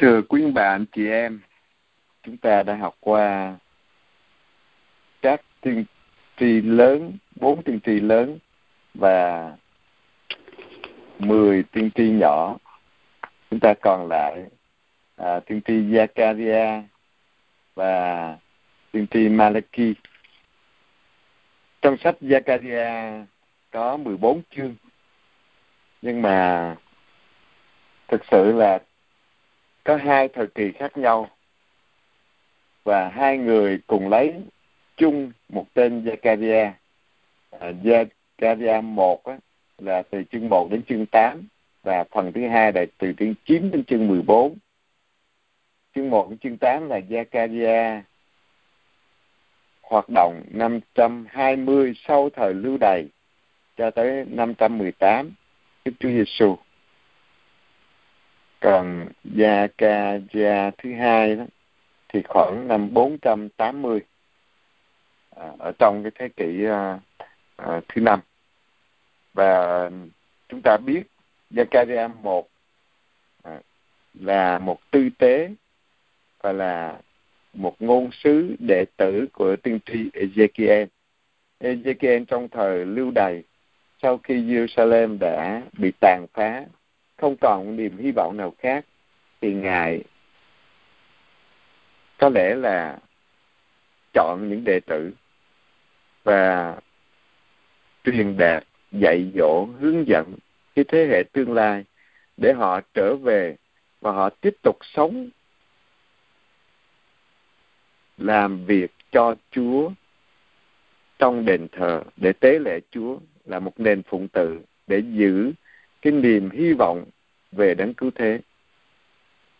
Thưa quý bạn, chị em, chúng ta đã học qua các tiên tri lớn, bốn tiên tri lớn và 10 tiên tri nhỏ. Chúng ta còn lại à, tiên tri Zakaria và tiên tri Malachi. Trong sách Zakaria có 14 chương. Nhưng mà thực sự là có hai thời kỳ khác nhau và hai người cùng lấy chung một tên Zakaria. À, Zakaria 1 á, là từ chương 1 đến chương 8 và phần thứ hai là từ chương 9 đến chương 14. Chương 1 đến chương 8 là Zakaria hoạt động 520 sau thời lưu đày cho tới 518 Đức Chúa Giêsu. Còn Zakaria thứ hai đó thì khoảng năm 480 à, ở trong cái thế kỷ à, à, thứ năm và chúng ta biết Zakaria một à, là một tư tế và là một ngôn sứ đệ tử của tiên tri Ezekiel. Ezekiel trong thời lưu đày sau khi Jerusalem đã bị tàn phá, không còn niềm hy vọng nào khác, thì Ngài có lẽ là chọn những đệ tử và truyền đạt, dạy dỗ, hướng dẫn cái thế hệ tương lai để họ trở về và họ tiếp tục sống làm việc cho Chúa trong đền thờ để tế lễ Chúa là một nền phụng tự để giữ cái niềm hy vọng về đấng cứu thế.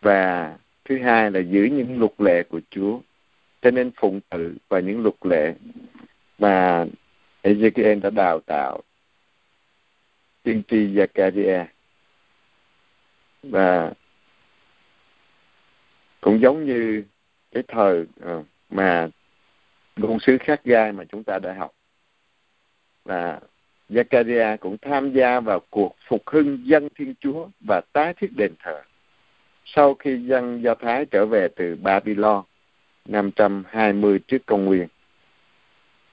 Và thứ hai là giữ những luật lệ của Chúa cho nên phụng tự và những luật lệ mà Ezekiel đã đào tạo tiên tri Zakaria và cũng giống như cái thời ờ, mà ngôn sứ khác gai mà chúng ta đã học. Và Zakaria cũng tham gia vào cuộc phục hưng dân Thiên Chúa và tái thiết đền thờ sau khi dân Do Thái trở về từ Babylon 520 trước công nguyên.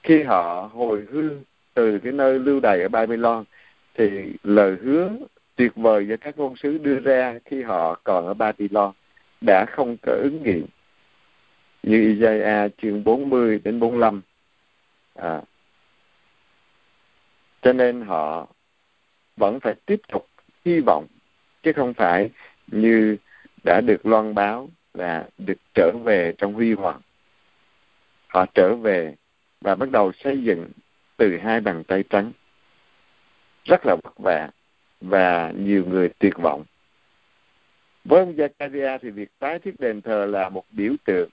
Khi họ hồi hương từ cái nơi lưu đày ở Babylon thì lời hứa tuyệt vời do các ngôn sứ đưa ra khi họ còn ở Babylon đã không có ứng nghiệm như Isaiah chương 40 đến 45 à, cho nên họ vẫn phải tiếp tục hy vọng, chứ không phải như đã được loan báo là được trở về trong huy hoàng. Họ trở về và bắt đầu xây dựng từ hai bàn tay trắng. Rất là vất vả và nhiều người tuyệt vọng. Với ông Zakaria thì việc tái thiết đền thờ là một biểu tượng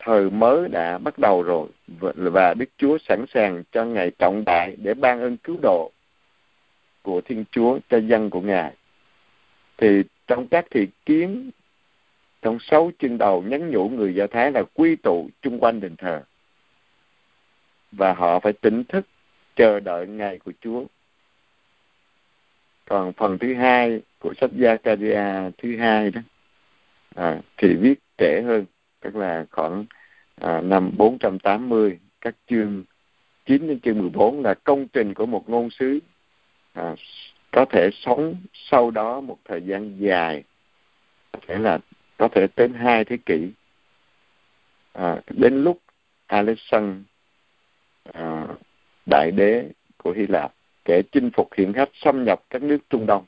thời mới đã bắt đầu rồi và Đức Chúa sẵn sàng cho ngày trọng đại để ban ơn cứu độ của Thiên Chúa cho dân của Ngài. Thì trong các thị kiến trong sáu chương đầu nhắn nhủ người Do Thái là quy tụ chung quanh đền thờ và họ phải tỉnh thức chờ đợi ngày của Chúa. Còn phần thứ hai của sách Zakaria thứ hai đó à, thì viết trễ hơn tức là khoảng à, năm 480 các chương 9 đến chương 14 là công trình của một ngôn sứ à, có thể sống sau đó một thời gian dài có thể là có thể đến hai thế kỷ. À, đến lúc Alexander à, đại đế của Hy Lạp kẻ chinh phục hiện khách xâm nhập các nước Trung Đông.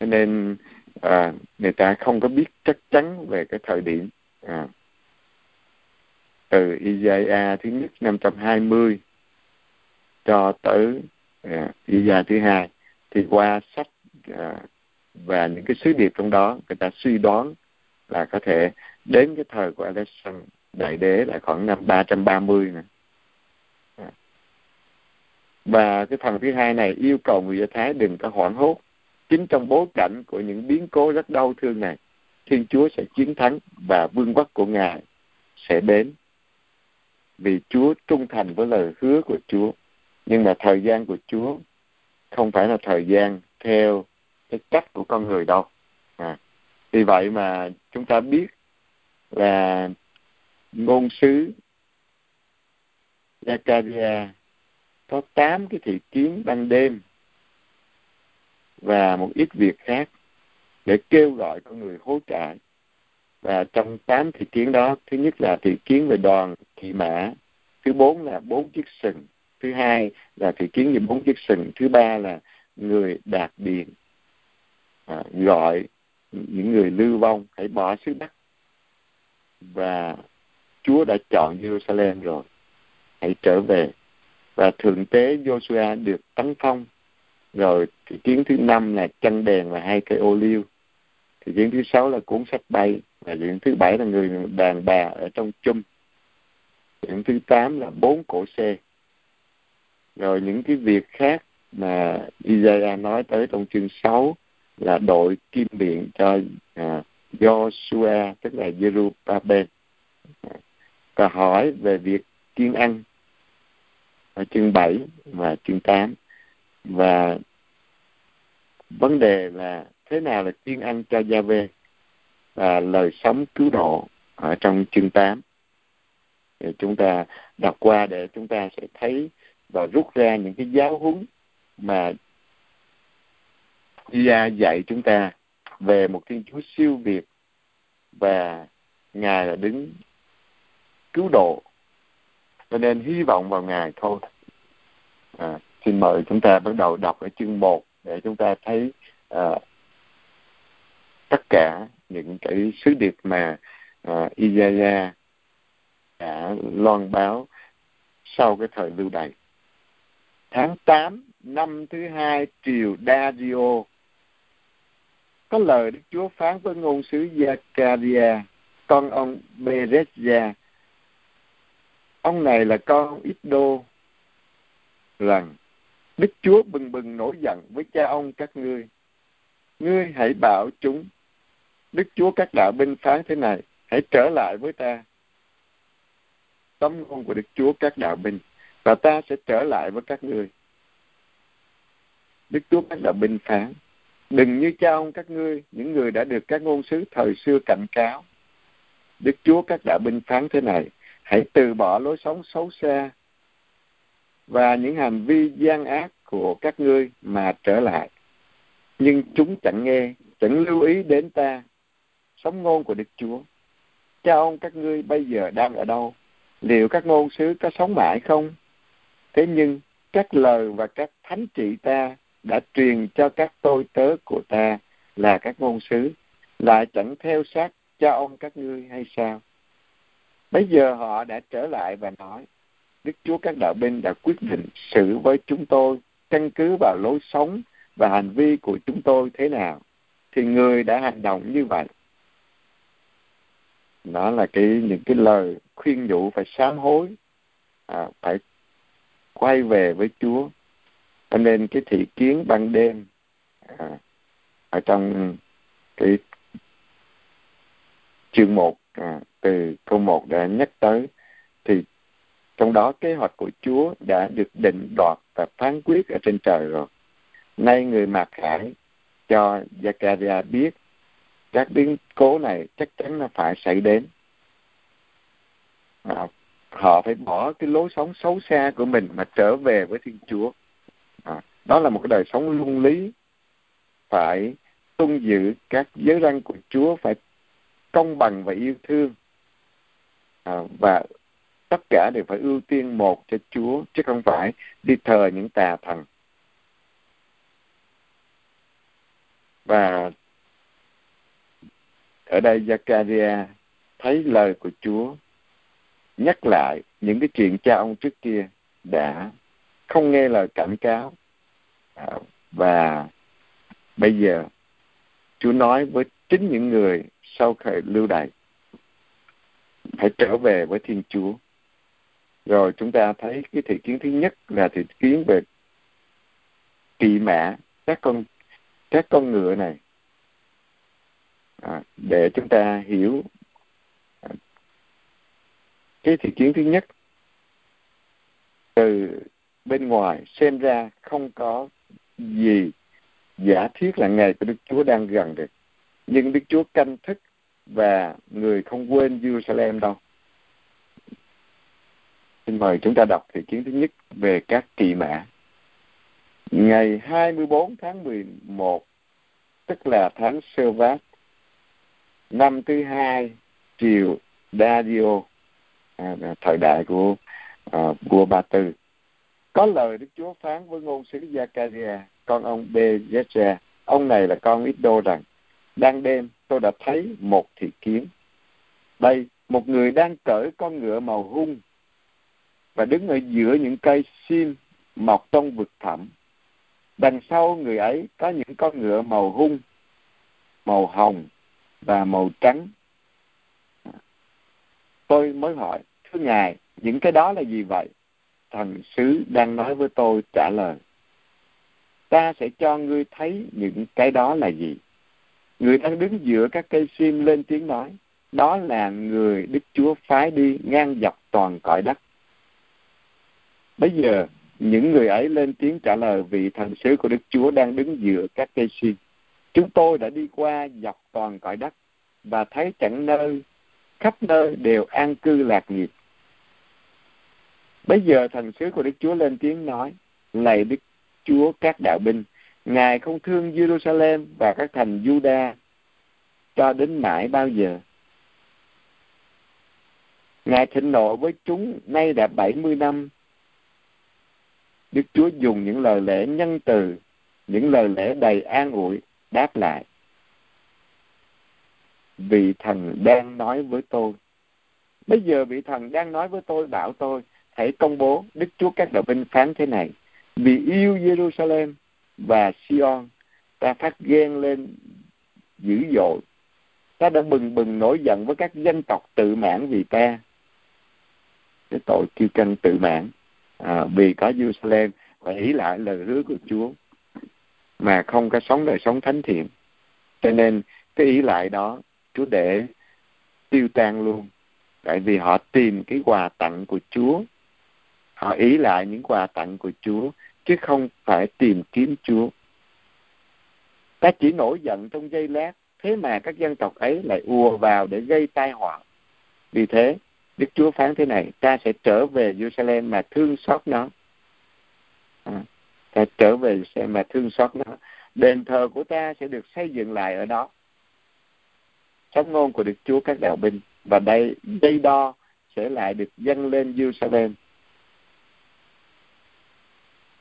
Cho nên à, người ta không có biết chắc chắn về cái thời điểm à, từ Isaiah thứ nhất 520 cho tới à, Isaiah thứ hai thì qua sách à, và những cái sứ điệp trong đó người ta suy đoán là có thể đến cái thời của Alexander đại đế là khoảng năm 330 này. À. Và cái phần thứ hai này yêu cầu người Do Thái đừng có hoảng hốt. Chính trong bối cảnh của những biến cố rất đau thương này, Thiên Chúa sẽ chiến thắng và vương quốc của Ngài sẽ đến. Vì Chúa trung thành với lời hứa của Chúa. Nhưng mà thời gian của Chúa không phải là thời gian theo cái cách của con người đâu. À, vì vậy mà chúng ta biết là ngôn sứ Zakaria có tám cái thị kiến ban đêm và một ít việc khác để kêu gọi con người hối cải và trong tám thị kiến đó thứ nhất là thị kiến về đoàn thị mã thứ bốn là bốn chiếc sừng thứ hai là thị kiến về bốn chiếc sừng thứ ba là người đạt điền à, gọi những người lưu vong hãy bỏ xứ đất và Chúa đã chọn Jerusalem rồi hãy trở về. Và thượng tế Joshua được tấn phong. Rồi thị kiến thứ năm là chân đèn và hai cây ô liu thì diễn thứ sáu là cuốn sách bay và diễn thứ bảy là người đàn bà ở trong chum. Diễn thứ tám là bốn cổ xe. Rồi những cái việc khác mà Isaiah nói tới trong chương 6 là đội kim biện cho à, Joshua tức là Jerubabel và hỏi về việc kiên ăn ở chương 7 và chương 8 và vấn đề là thế nào là tiên ăn cho gia về và lời sống cứu độ ở trong chương 8 thì chúng ta đọc qua để chúng ta sẽ thấy và rút ra những cái giáo huấn mà Gia dạy chúng ta về một Thiên Chúa siêu việt và Ngài là đứng cứu độ cho nên hy vọng vào Ngài thôi. À, xin mời chúng ta bắt đầu đọc ở chương 1 để chúng ta thấy à, tất cả những cái sứ điệp mà uh, Isaiah đã loan báo sau cái thời lưu đày. Tháng 8 năm thứ hai triều Dario có lời Đức Chúa phán với ngôn sứ Zakaria con ông Berezia ông này là con ít đô rằng Đức Chúa bừng bừng nổi giận với cha ông các ngươi. Ngươi hãy bảo chúng, Đức Chúa các đạo binh phán thế này, hãy trở lại với ta. Tấm ngôn của Đức Chúa các đạo binh, và ta sẽ trở lại với các ngươi. Đức Chúa các đạo binh phán, đừng như cha ông các ngươi, những người đã được các ngôn sứ thời xưa cảnh cáo. Đức Chúa các đạo binh phán thế này, hãy từ bỏ lối sống xấu xa và những hành vi gian ác của các ngươi mà trở lại. Nhưng chúng chẳng nghe, chẳng lưu ý đến ta, sống ngôn của Đức Chúa. Cha ông các ngươi bây giờ đang ở đâu? Liệu các ngôn sứ có sống mãi không? Thế nhưng các lời và các thánh trị ta đã truyền cho các tôi tớ của ta là các ngôn sứ, lại chẳng theo sát cha ông các ngươi hay sao? Bây giờ họ đã trở lại và nói, Đức Chúa các đạo binh đã quyết định xử với chúng tôi căn cứ vào lối sống và hành vi của chúng tôi thế nào, thì người đã hành động như vậy. Đó là cái những cái lời khuyên nhủ phải sám hối, à, phải quay về với Chúa. Cho nên cái thị kiến ban đêm à, ở trong cái chương 1 à, từ câu 1 đã nhắc tới thì trong đó kế hoạch của Chúa đã được định đoạt và phán quyết ở trên trời rồi. Nay người mặc khải cho Zakaria biết các biến cố này chắc chắn là phải xảy đến. À, họ phải bỏ cái lối sống xấu xa của mình mà trở về với Thiên Chúa. À, đó là một cái đời sống luân lý phải tuân giữ các giới răn của Chúa phải công bằng và yêu thương à, và tất cả đều phải ưu tiên một cho Chúa chứ không phải đi thờ những tà thần và ở đây Zakaria thấy lời của Chúa, nhắc lại những cái chuyện cha ông trước kia đã không nghe lời cảnh cáo. À, và bây giờ Chúa nói với chính những người sau khởi lưu đày, hãy trở về với Thiên Chúa. Rồi chúng ta thấy cái thị kiến thứ nhất là thị kiến về kỵ mã, các con các con ngựa này à, để chúng ta hiểu à, cái thị kiến thứ nhất từ bên ngoài xem ra không có gì giả thiết là ngày của Đức Chúa đang gần được nhưng Đức Chúa canh thức và người không quên Jerusalem đâu. Xin mời chúng ta đọc thị kiến thứ nhất về các kỳ mã. Ngày 24 tháng 11, tức là tháng Sơ Vát, năm thứ hai triều Dario, à, thời đại của à, vua Ba Tư. Có lời Đức Chúa phán với ngôn sứ Zakaria, con ông Bezezra, ông này là con ít đô rằng, đang đêm tôi đã thấy một thị kiến. Đây, một người đang cởi con ngựa màu hung và đứng ở giữa những cây sim mọc trong vực thẳm. Đằng sau người ấy có những con ngựa màu hung, màu hồng và màu trắng. Tôi mới hỏi, thưa Ngài, những cái đó là gì vậy? Thần sứ đang nói với tôi trả lời. Ta sẽ cho ngươi thấy những cái đó là gì. Người đang đứng giữa các cây sim lên tiếng nói. Đó là người Đức Chúa phái đi ngang dọc toàn cõi đất. Bây giờ, những người ấy lên tiếng trả lời vị thần sứ của Đức Chúa đang đứng giữa các cây sim. Chúng tôi đã đi qua dọc toàn cõi đất và thấy chẳng nơi, khắp nơi đều an cư lạc nghiệp. Bây giờ thần sứ của Đức Chúa lên tiếng nói, lạy Đức Chúa các đạo binh, Ngài không thương Jerusalem và các thành Juda cho đến mãi bao giờ. Ngài thịnh nộ với chúng nay đã 70 năm. Đức Chúa dùng những lời lẽ nhân từ, những lời lẽ đầy an ủi đáp lại. Vị thần đang nói với tôi. Bây giờ vị thần đang nói với tôi bảo tôi hãy công bố Đức Chúa các đạo binh phán thế này. Vì yêu Jerusalem và Sion, ta phát ghen lên dữ dội. Ta đã bừng bừng nổi giận với các dân tộc tự mãn vì ta. Cái tội kiêu căng tự mãn. À, vì có Jerusalem và ý lại lời hứa của Chúa mà không có sống đời sống thánh thiện. Cho nên cái ý lại đó Chúa để tiêu tan luôn. Tại vì họ tìm cái quà tặng của Chúa. Họ ý lại những quà tặng của Chúa chứ không phải tìm kiếm Chúa. Ta chỉ nổi giận trong giây lát, thế mà các dân tộc ấy lại ùa vào để gây tai họa. Vì thế, Đức Chúa phán thế này, ta sẽ trở về Jerusalem mà thương xót nó. À, ta trở về xem mà thương xót nó. Đền thờ của ta sẽ được xây dựng lại ở đó. Sống ngôn của Đức Chúa các đạo binh. Và đây, dây đo sẽ lại được dâng lên Jerusalem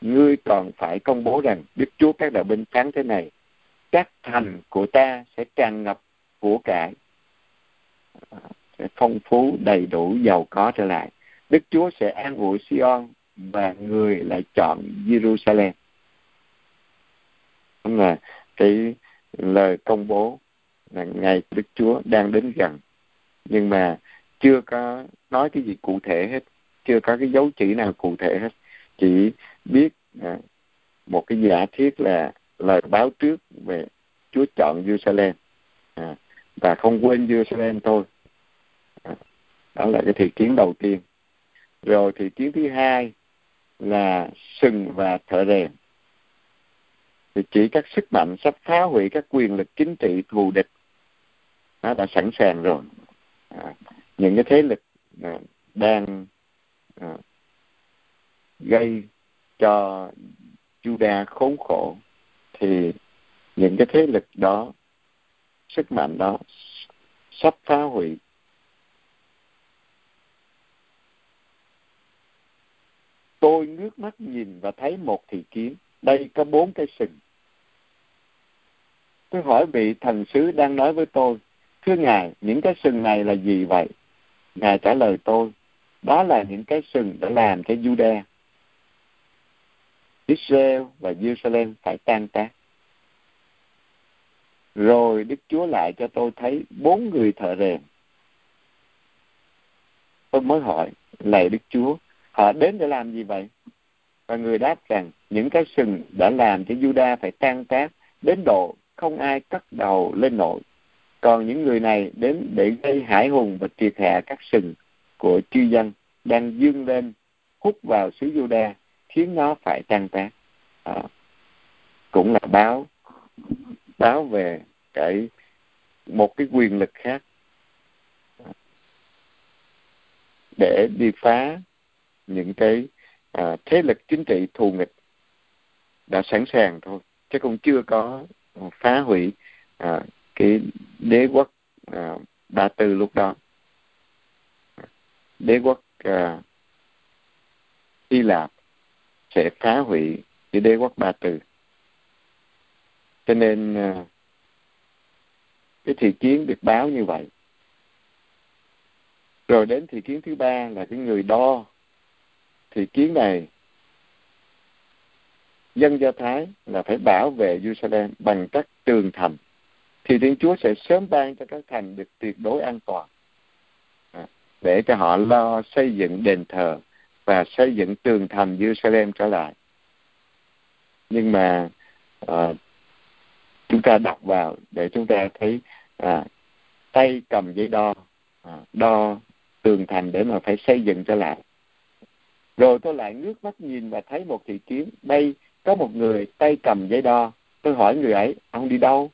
ngươi còn phải công bố rằng Đức Chúa các đạo binh phán thế này các thành của ta sẽ tràn ngập của cải sẽ phong phú đầy đủ giàu có trở lại Đức Chúa sẽ an ủi Sion và người lại chọn Jerusalem. Đúng là cái lời công bố là ngày Đức Chúa đang đến gần. Nhưng mà chưa có nói cái gì cụ thể hết chưa có cái dấu chỉ nào cụ thể hết. Chỉ biết à, một cái giả thiết là lời báo trước về Chúa chọn Jerusalem. À, và không quên Jerusalem thôi. À, đó là cái thị kiến đầu tiên. Rồi thị kiến thứ hai là sừng và thợ rèn. Thì chỉ các sức mạnh sắp phá hủy các quyền lực chính trị thù địch nó đã sẵn sàng rồi. À, những cái thế lực à, đang à, gây cho Juda khốn khổ thì những cái thế lực đó sức mạnh đó sắp phá hủy tôi ngước mắt nhìn và thấy một thị kiến đây có bốn cái sừng tôi hỏi vị thần sứ đang nói với tôi thưa ngài những cái sừng này là gì vậy ngài trả lời tôi đó là những cái sừng đã làm cho Juda Israel và Jerusalem phải tan tác. Rồi Đức Chúa lại cho tôi thấy bốn người thợ rèn. Tôi mới hỏi, lạy Đức Chúa, họ đến để làm gì vậy? Và người đáp rằng, những cái sừng đã làm cho Juda phải tan tác đến độ không ai cắt đầu lên nổi. Còn những người này đến để gây hải hùng và triệt hạ các sừng của chư dân đang dương lên hút vào xứ Juda khiến nó phải tan tác à, cũng là báo báo về cái một cái quyền lực khác để đi phá những cái à, thế lực chính trị thù nghịch đã sẵn sàng thôi. Chứ cũng chưa có phá hủy à, cái đế quốc à, ba tư lúc đó. Đế quốc à, Hy Lạp sẽ phá hủy cái đế quốc ba tư cho nên à, cái thị kiến được báo như vậy. Rồi đến thị kiến thứ ba là cái người đo thì kiến này dân do thái là phải bảo vệ jerusalem bằng các tường thành. Thì thiên chúa sẽ sớm ban cho các thành được tuyệt đối an toàn à, để cho họ lo xây dựng đền thờ và xây dựng tường thành jerusalem trở lại. Nhưng mà à, chúng ta đọc vào để chúng ta thấy à, tay cầm giấy đo à, đo tường thành để mà phải xây dựng trở lại rồi tôi lại ngước mắt nhìn và thấy một thị kiếm đây có một người tay cầm giấy đo. Tôi hỏi người ấy ông đi đâu?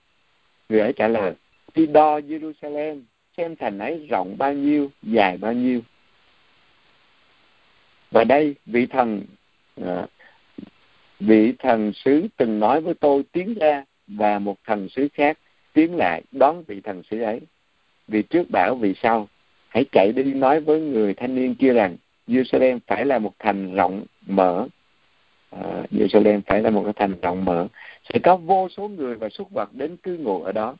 Người ấy trả lời đi đo Jerusalem xem thành ấy rộng bao nhiêu dài bao nhiêu. Và đây vị thần à, vị thần sứ từng nói với tôi tiến ra và một thần sứ khác tiến lại đón vị thần sứ ấy. Vì trước bảo vì sau hãy chạy đi nói với người thanh niên kia rằng Jerusalem phải là một thành rộng mở. À, Jerusalem phải là một cái thành rộng mở. Sẽ có vô số người và súc vật đến cư ngụ ở đó.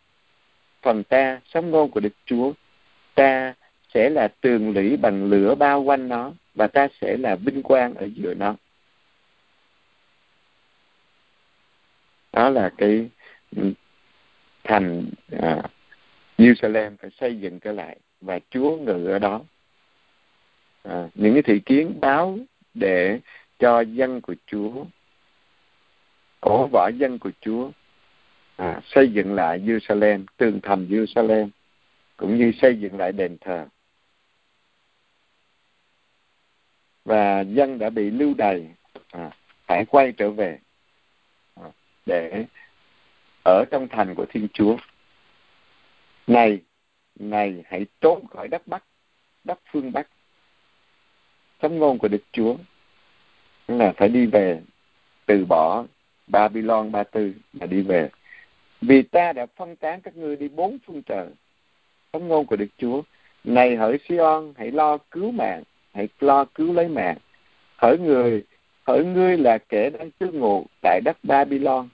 Phần ta sống ngôn của Đức Chúa ta sẽ là tường lũy bằng lửa bao quanh nó và ta sẽ là vinh quang ở giữa nó. Đó là cái thành à, Jerusalem phải xây dựng trở lại và Chúa ngự ở đó à, những cái thị kiến báo để cho dân của Chúa cổ võ dân của Chúa à, xây dựng lại Jerusalem tường thành Jerusalem cũng như xây dựng lại đền thờ. Và dân đã bị lưu đày à, phải quay trở về à, để ở trong thành của Thiên Chúa. Này này hãy trốn khỏi đất Bắc đất phương Bắc. Thánh ngôn của Đức Chúa là phải đi về từ bỏ Babylon ba tư mà đi về. Vì ta đã phân tán các ngươi đi bốn phương trời. Thánh ngôn của Đức Chúa, này hỡi Sion, hãy lo cứu mạng, hãy lo cứu lấy mạng. Hỡi người, hỡi ngươi là kẻ đang cư ngụ tại đất Babylon.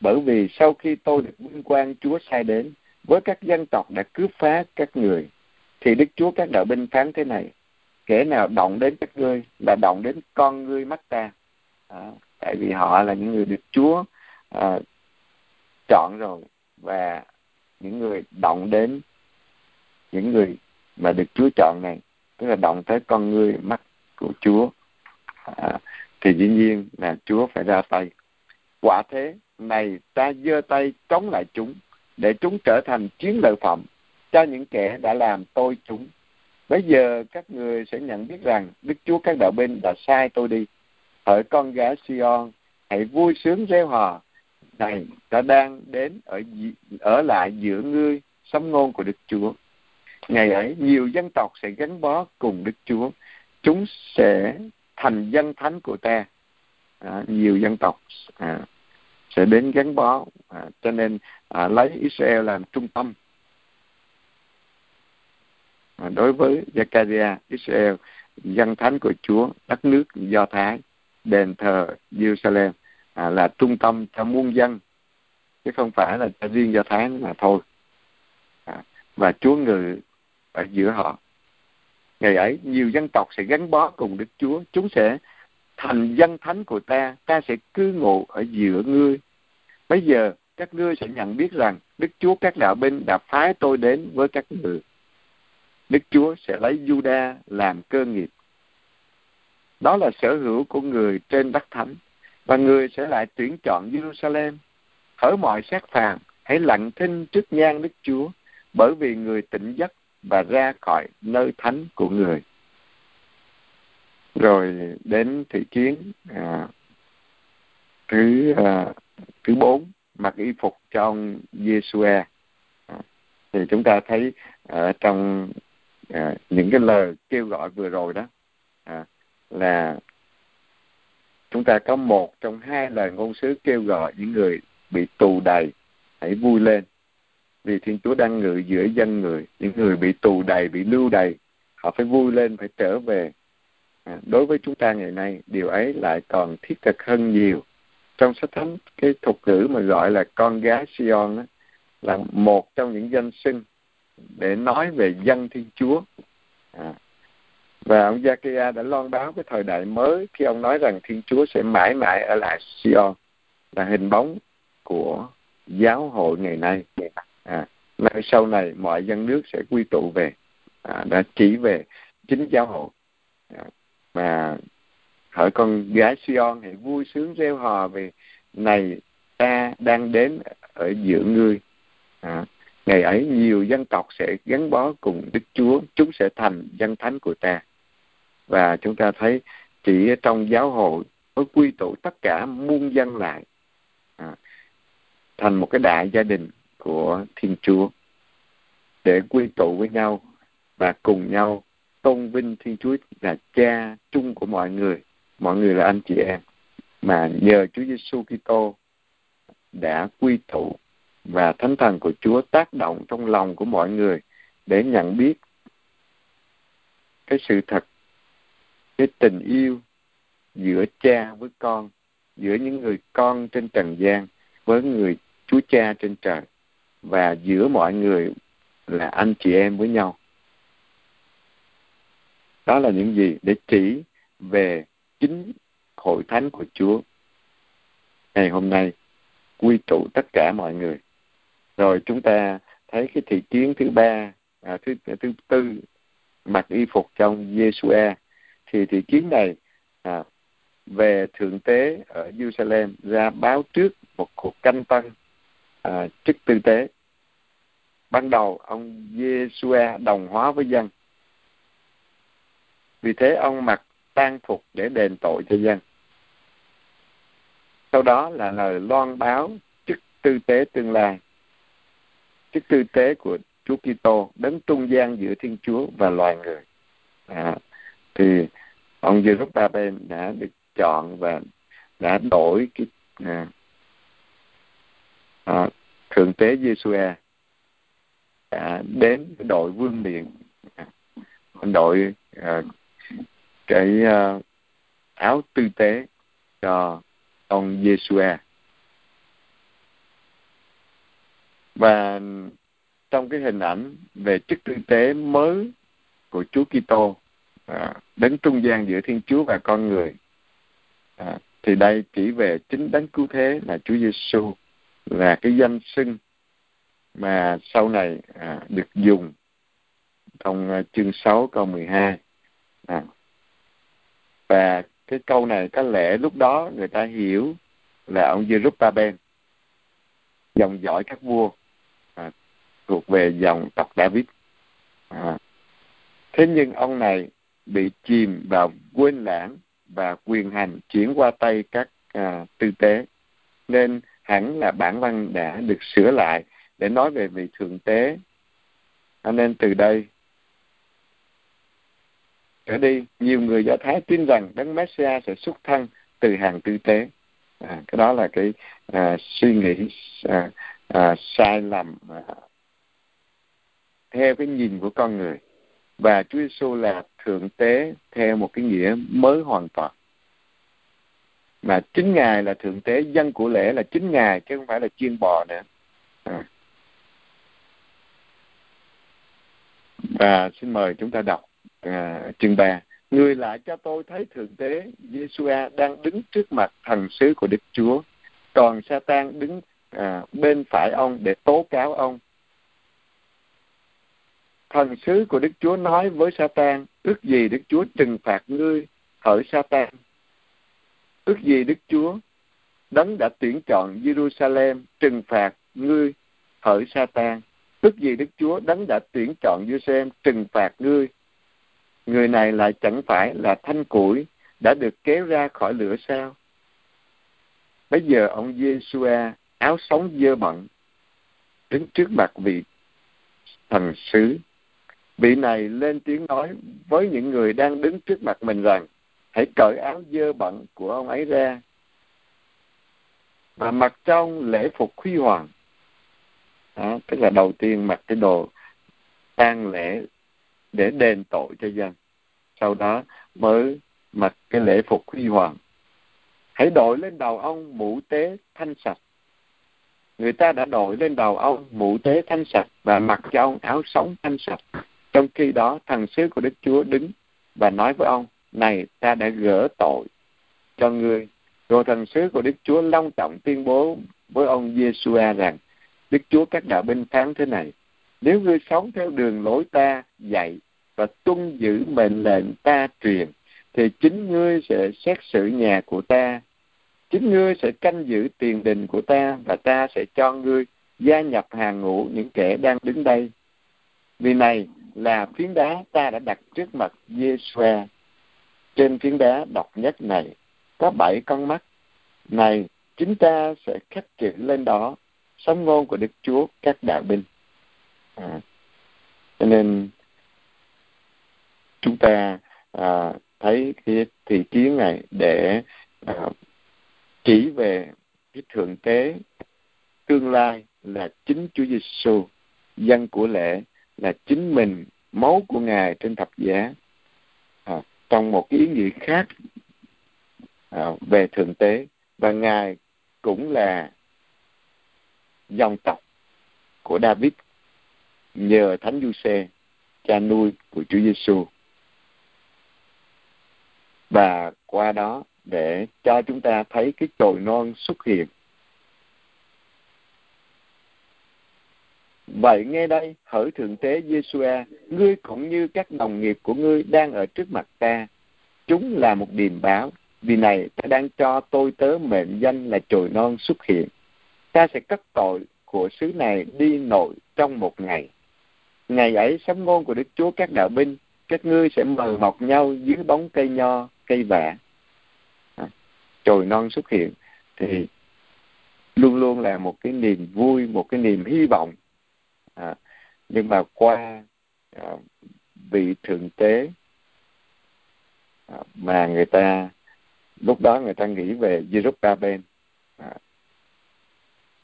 Bởi vì sau khi tôi được vinh quang, Chúa sai đến với các dân tộc đã cướp phá các người, thì Đức Chúa các đạo binh phán thế này kẻ nào động đến các ngươi là động đến con ngươi mắt ta. À, tại vì họ là những người được Chúa à, chọn rồi và những người động đến những người mà được Chúa chọn này tức là động tới con ngươi mắt của Chúa. À, thì dĩ nhiên là Chúa phải ra tay. Quả thế này ta giơ tay chống lại chúng để chúng trở thành chiến lợi phẩm cho những kẻ đã làm tôi chúng bây giờ các người sẽ nhận biết rằng đức chúa các đạo binh đã sai tôi đi. Hỡi con gái Sion hãy vui sướng reo hò. Này ta đang đến ở ở lại giữa ngươi sống ngôn của đức chúa. Ngày ấy nhiều dân tộc sẽ gắn bó cùng đức chúa. Chúng sẽ thành dân thánh của ta. À, nhiều dân tộc à, sẽ đến gắn bó à, cho nên à, lấy Israel làm trung tâm đối với Zakaria, Israel dân thánh của Chúa đất nước Do Thái đền thờ Jerusalem à, là trung tâm cho muôn dân chứ không phải là cho riêng Do Thái mà thôi. À, và Chúa ngự ở giữa họ. Ngày ấy nhiều dân tộc sẽ gắn bó cùng Đức Chúa. Chúng sẽ thành dân thánh của ta. Ta sẽ cư ngụ ở giữa ngươi. Bây giờ các ngươi sẽ nhận biết rằng Đức Chúa các đạo binh đã phái tôi đến với các người. Đức Chúa sẽ lấy Juda làm cơ nghiệp. Đó là sở hữu của người trên đất thánh. Và người sẽ lại tuyển chọn Jerusalem. Hỡi mọi xác phàm, hãy lặng thinh trước nhan Đức Chúa, bởi vì người tỉnh giấc và ra khỏi nơi thánh của người. Rồi đến thị kiến à, thứ à, thứ bốn mặc y phục cho ông Giêsu à, thì chúng ta thấy ở trong à, những cái lời kêu gọi vừa rồi đó à, là chúng ta có một trong hai lời ngôn sứ kêu gọi những người bị tù đầy hãy vui lên. Vì thiên chúa đang ngự giữa dân người những người bị tù đầy bị lưu đầy họ phải vui lên phải trở về. À, đối với chúng ta ngày nay điều ấy lại còn thiết thực hơn nhiều. Trong sách thánh cái thuật ngữ mà gọi là con gái Sion đó, là một trong những danh xưng để nói về dân thiên chúa. À, và ông Zakia đã loan báo cái thời đại mới khi ông nói rằng Thiên Chúa sẽ mãi mãi ở lại Sion là hình bóng của giáo hội ngày nay. À, nơi sau này mọi dân nước sẽ quy tụ về à, đã chỉ về chính giáo hội. À, mà hỏi con gái Sion hãy vui sướng reo hò về này ta đang đến ở giữa ngươi. À, ngày ấy nhiều dân tộc sẽ gắn bó cùng Đức Chúa chúng sẽ thành dân thánh của ta. Và chúng ta thấy chỉ trong giáo hội mới quy tụ tất cả muôn dân lại à, thành một cái đại gia đình của Thiên Chúa để quy tụ với nhau và cùng nhau tôn vinh Thiên Chúa là cha chung của mọi người, mọi người là anh chị em. Mà nhờ Chúa Giêsu Kitô đã quy tụ và thánh thần của Chúa tác động trong lòng của mọi người để nhận biết cái sự thật, cái tình yêu giữa cha với con, giữa những người con trên trần gian với người chúa cha trên trời. Và giữa mọi người là anh chị em với nhau. Đó là những gì để chỉ về chính hội thánh của chúa. Ngày hôm nay, quy tụ tất cả mọi người rồi chúng ta thấy cái thị kiến thứ ba à, thứ thứ tư mặc y phục trong Giê-xu-a. Thì thị kiến này à, về thượng tế ở Jerusalem ra báo trước một cuộc canh tân à, chức tư tế. Ban đầu ông Giê-xu-a đồng hóa với dân. Vì thế ông mặc tang phục để đền tội cho dân. Sau đó là lời loan báo chức tư tế tương lai chức tư tế của Chúa Kitô đấng trung gian giữa Thiên Chúa và loài người. À, thì ông Jerusalem đã được chọn và đã đổi cái à, à, thượng tế Giêsu đã đến đội vương miện à, đội à, cái à, áo tư tế cho ông Giêsu và trong cái hình ảnh về chức tư tế mới của Chúa Kitô à, đến trung gian giữa Thiên Chúa và con người à, thì đây chỉ về chính đấng cứu thế là Chúa Giêsu là cái danh xưng mà sau này à, được dùng trong à, chương 6 câu 12 à, và cái câu này có lẽ lúc đó người ta hiểu là ông Jerubbaben dòng dõi các vua thuộc về dòng tộc David. À, thế nhưng ông này bị chìm vào quên lãng và quyền hành chuyển qua tay các à, tư tế nên hẳn là bản văn đã được sửa lại để nói về vị thượng tế. À, nên từ đây trở đi nhiều người do thái tin rằng đấng messiah sẽ xuất thân từ hàng tư tế. À, cái đó là cái à, suy nghĩ à, à, sai lầm à, theo cái nhìn của con người. Và Chúa Giêsu là thượng tế theo một cái nghĩa mới hoàn toàn. Mà chính ngài là thượng tế dân của lễ là chính ngài chứ không phải là chiên bò nữa. À. và xin mời chúng ta đọc à, chương 3 người lại cho tôi thấy thượng tế Giêsu đang đứng trước mặt thần sứ của Đức Chúa. Còn Satan đứng à, bên phải ông để tố cáo ông thần sứ của Đức Chúa nói với Satan, ước gì Đức Chúa trừng phạt ngươi hỡi Satan? Ước gì Đức Chúa đấng đã tuyển chọn Jerusalem trừng phạt ngươi hỡi Satan? Ước gì Đức Chúa đấng đã tuyển chọn Jerusalem trừng phạt ngươi? Người này lại chẳng phải là thanh củi đã được kéo ra khỏi lửa sao? Bây giờ ông Yeshua áo sống dơ bẩn, đứng trước mặt vị thần sứ vị này lên tiếng nói với những người đang đứng trước mặt mình rằng hãy cởi áo dơ bẩn của ông ấy ra và mặc trong lễ phục huy hoàng. Đó, tức là đầu tiên mặc cái đồ tang lễ để đền tội cho dân. Sau đó mới mặc cái lễ phục huy hoàng. Hãy đội lên đầu ông mũ tế thanh sạch. Người ta đã đội lên đầu ông mũ tế thanh sạch và mặc cho ông áo sống thanh sạch trong khi đó thần sứ của đức chúa đứng và nói với ông, này, ta đã gỡ tội cho ngươi. Rồi thần sứ của đức chúa long trọng tuyên bố với ông giêsu rằng, đức chúa các đạo binh phán thế này. Nếu ngươi sống theo đường lối ta dạy và tuân giữ mệnh lệnh ta truyền, thì chính ngươi sẽ xét xử nhà của ta. Chính ngươi sẽ canh giữ tiền đình của ta và ta sẽ cho ngươi gia nhập hàng ngũ những kẻ đang đứng đây. Vì này là phiến đá ta đã đặt trước mặt giê trên phiến đá độc nhất này có bảy con mắt. Này chính ta sẽ khắc chữ lên đó sống ngôn của đức chúa các đạo binh. À, cho nên chúng ta à, thấy cái thị kiến này để à, chỉ về cái thượng tế tương lai là chính Chúa Giêsu, dân của lễ là chính mình, máu của Ngài trên thập giá. À, trong một cái ý nghĩa khác à, về thượng tế và Ngài cũng là dòng tộc của David nhờ Thánh Giuse cha nuôi của Chúa Giêsu và qua đó để cho chúng ta thấy cái chồi non xuất hiện Vậy nghe đây, hỡi Thượng Tế giê ngươi cũng như các đồng nghiệp của ngươi đang ở trước mặt ta. Chúng là một điềm báo, vì này ta đang cho tôi tớ mệnh danh là chồi non xuất hiện. Ta sẽ cất tội của xứ này đi nội trong một ngày. Ngày ấy sấm ngôn của Đức Chúa các đạo binh, các ngươi sẽ mờ mọc nhau dưới bóng cây nho, cây vả. À, chồi non xuất hiện thì luôn luôn là một cái niềm vui, một cái niềm hy vọng. À, nhưng mà qua à, vị thượng tế à, mà người ta lúc đó người ta nghĩ về Jerusalem à,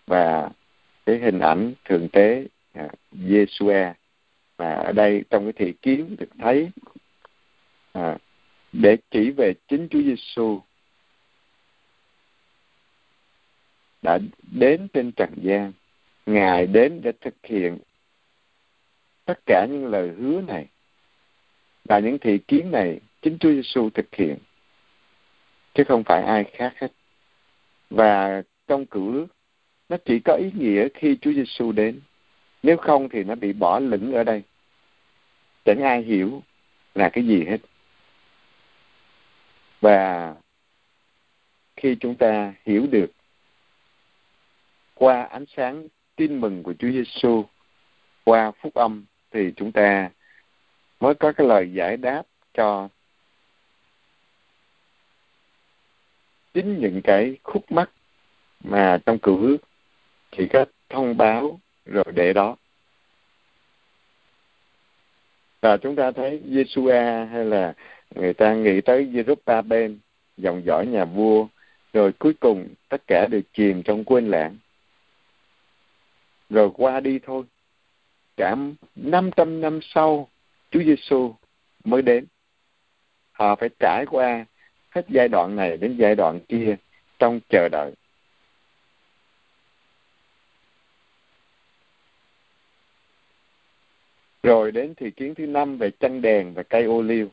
và cái hình ảnh thượng tế à, và mà ở đây trong cái thị kiến được thấy à, để chỉ về chính Chúa Giêsu đã đến trên trần gian ngài đến để thực hiện tất cả những lời hứa này và những thị kiến này chính Chúa Giêsu thực hiện, chứ không phải ai khác hết. Và trong cựu ước, nó chỉ có ý nghĩa khi Chúa Giêsu đến. Nếu không thì nó bị bỏ lửng ở đây. Chẳng ai hiểu là cái gì hết. Và khi chúng ta hiểu được qua ánh sáng tin mừng của Chúa Giêsu qua phúc âm thì chúng ta mới có cái lời giải đáp cho chính những cái khúc mắc mà trong cựu ước chỉ có thông báo rồi để đó. Và chúng ta thấy Giêsu a hay là người ta nghĩ tới Jerusalem dòng dõi nhà vua, rồi cuối cùng tất cả đều chìm trong quên lãng rồi qua đi thôi. Cả 500 năm sau, Chúa Giêsu mới đến. Họ phải trải qua hết giai đoạn này đến giai đoạn kia trong chờ đợi. Rồi đến thị kiến thứ năm về chân đèn và cây ô liu.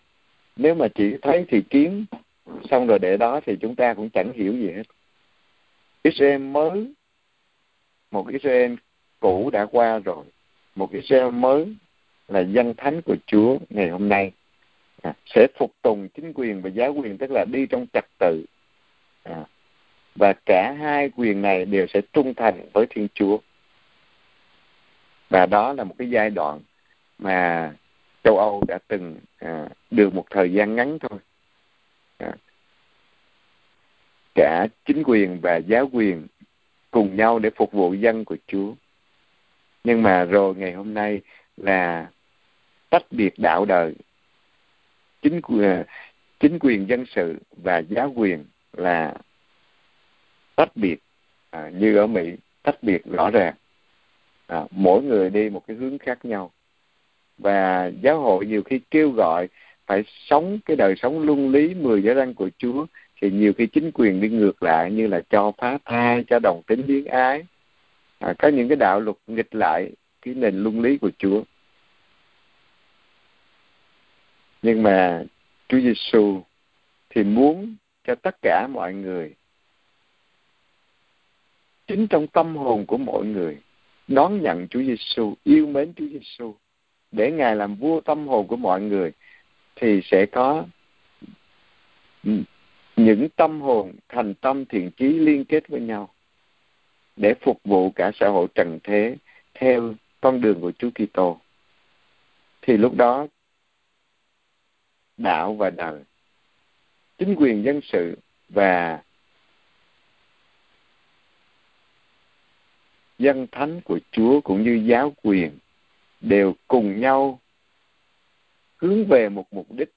Nếu mà chỉ thấy thị kiến xong rồi để đó thì chúng ta cũng chẳng hiểu gì hết. Israel mới, một Israel cũ đã qua rồi. Một Israel mới là dân thánh của Chúa ngày hôm nay. À, sẽ phục tùng chính quyền và giáo quyền tức là đi trong trật tự. À, và cả hai quyền này đều sẽ trung thành với Thiên Chúa. Và đó là một cái giai đoạn mà châu Âu đã từng à, được một thời gian ngắn thôi. À, cả chính quyền và giáo quyền cùng nhau để phục vụ dân của Chúa nhưng mà rồi ngày hôm nay là tách biệt đạo đời. Chính quyền à, chính quyền dân sự và giáo quyền là tách biệt à, như ở Mỹ tách biệt rõ ràng. À, mỗi người đi một cái hướng khác nhau. Và giáo hội nhiều khi kêu gọi phải sống cái đời sống luân lý mười giới răng của Chúa thì nhiều khi chính quyền đi ngược lại như là cho phá thai cho đồng tính biến ái à, có những cái đạo luật nghịch lại cái nền luân lý của Chúa. Nhưng mà Chúa Giêsu thì muốn cho tất cả mọi người chính trong tâm hồn của mọi người đón nhận Chúa Giêsu, yêu mến Chúa Giêsu để Ngài làm vua tâm hồn của mọi người thì sẽ có những tâm hồn thành tâm thiện chí liên kết với nhau để phục vụ cả xã hội trần thế theo con đường của Chúa Kitô. Thì lúc đó đạo và đời, chính quyền dân sự và dân thánh của Chúa cũng như giáo quyền đều cùng nhau hướng về một mục đích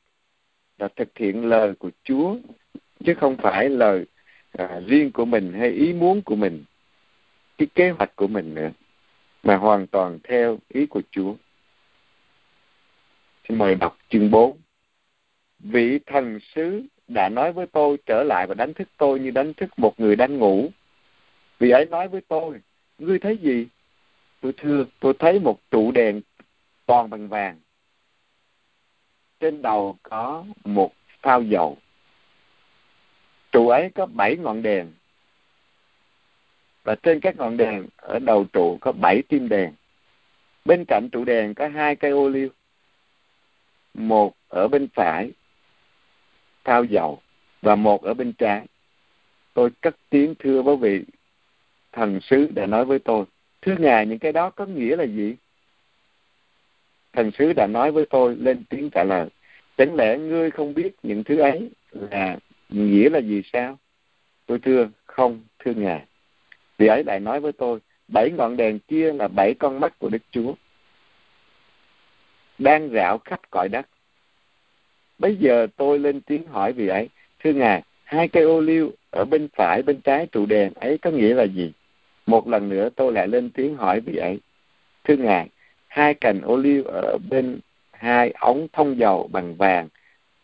là thực hiện lời của Chúa chứ không phải lời à, riêng của mình hay ý muốn của mình cái kế hoạch của mình nữa mà hoàn toàn theo ý của Chúa. Xin mời đọc chương 4. Vị thần sứ đã nói với tôi trở lại và đánh thức tôi như đánh thức một người đang ngủ. Vị ấy nói với tôi, ngươi thấy gì? Tôi thưa, tôi thấy một trụ đèn toàn bằng vàng. Trên đầu có một phao dầu. Trụ ấy có bảy ngọn đèn. Và trên các ngọn đèn ở đầu trụ có bảy tim đèn. Bên cạnh trụ đèn có hai cây ô liu. Một ở bên phải, thao dầu, và một ở bên trái. Tôi cất tiếng thưa với vị thần sứ đã nói với tôi thưa ngài những cái đó có nghĩa là gì thần sứ đã nói với tôi lên tiếng trả lời chẳng lẽ ngươi không biết những thứ ấy là nghĩa là gì sao tôi thưa không thưa ngài vì ấy lại nói với tôi, bảy ngọn đèn kia là bảy con mắt của đức chúa, đang rạo khắp cõi đất. Bây giờ tôi lên tiếng hỏi vì ấy, thưa ngài, hai cây ô liu ở bên phải bên trái trụ đèn ấy có nghĩa là gì? Một lần nữa tôi lại lên tiếng hỏi vị ấy, thưa ngài, hai cành ô liu ở bên hai ống thông dầu bằng vàng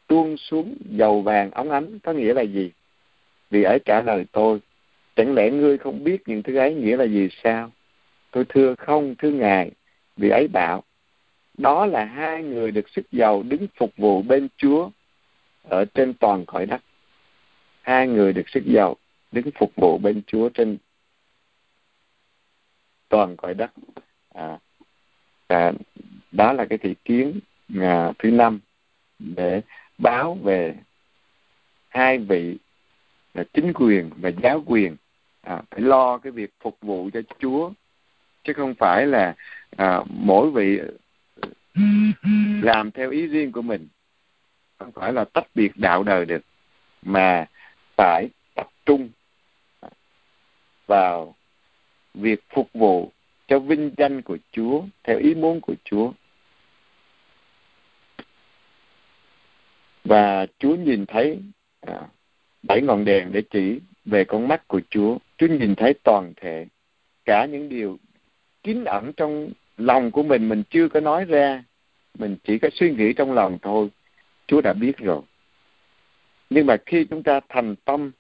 tuôn xuống dầu vàng ống ánh có nghĩa là gì? Vì ấy trả lời tôi chẳng lẽ ngươi không biết những thứ ấy nghĩa là gì sao? Tôi thưa không thưa ngài vì ấy bảo đó là hai người được sức giàu đứng phục vụ bên chúa ở trên toàn cõi đất. Hai người được sức giàu đứng phục vụ bên chúa trên toàn cõi đất. À, à, đó là cái thị kiến à, thứ năm để báo về hai vị là chính quyền và giáo quyền à, phải lo cái việc phục vụ cho Chúa chứ không phải là à, mỗi vị à, làm theo ý riêng của mình không phải là tách biệt đạo đời được mà phải tập trung vào việc phục vụ cho vinh danh của Chúa theo ý muốn của Chúa. Và Chúa nhìn thấy à, bảy ngọn đèn để chỉ về con mắt của Chúa. Chúa nhìn thấy toàn thể cả những điều kín ẩn trong lòng của mình mình chưa có nói ra, mình chỉ có suy nghĩ trong lòng thôi. Chúa đã biết rồi. Nhưng mà khi chúng ta thành tâm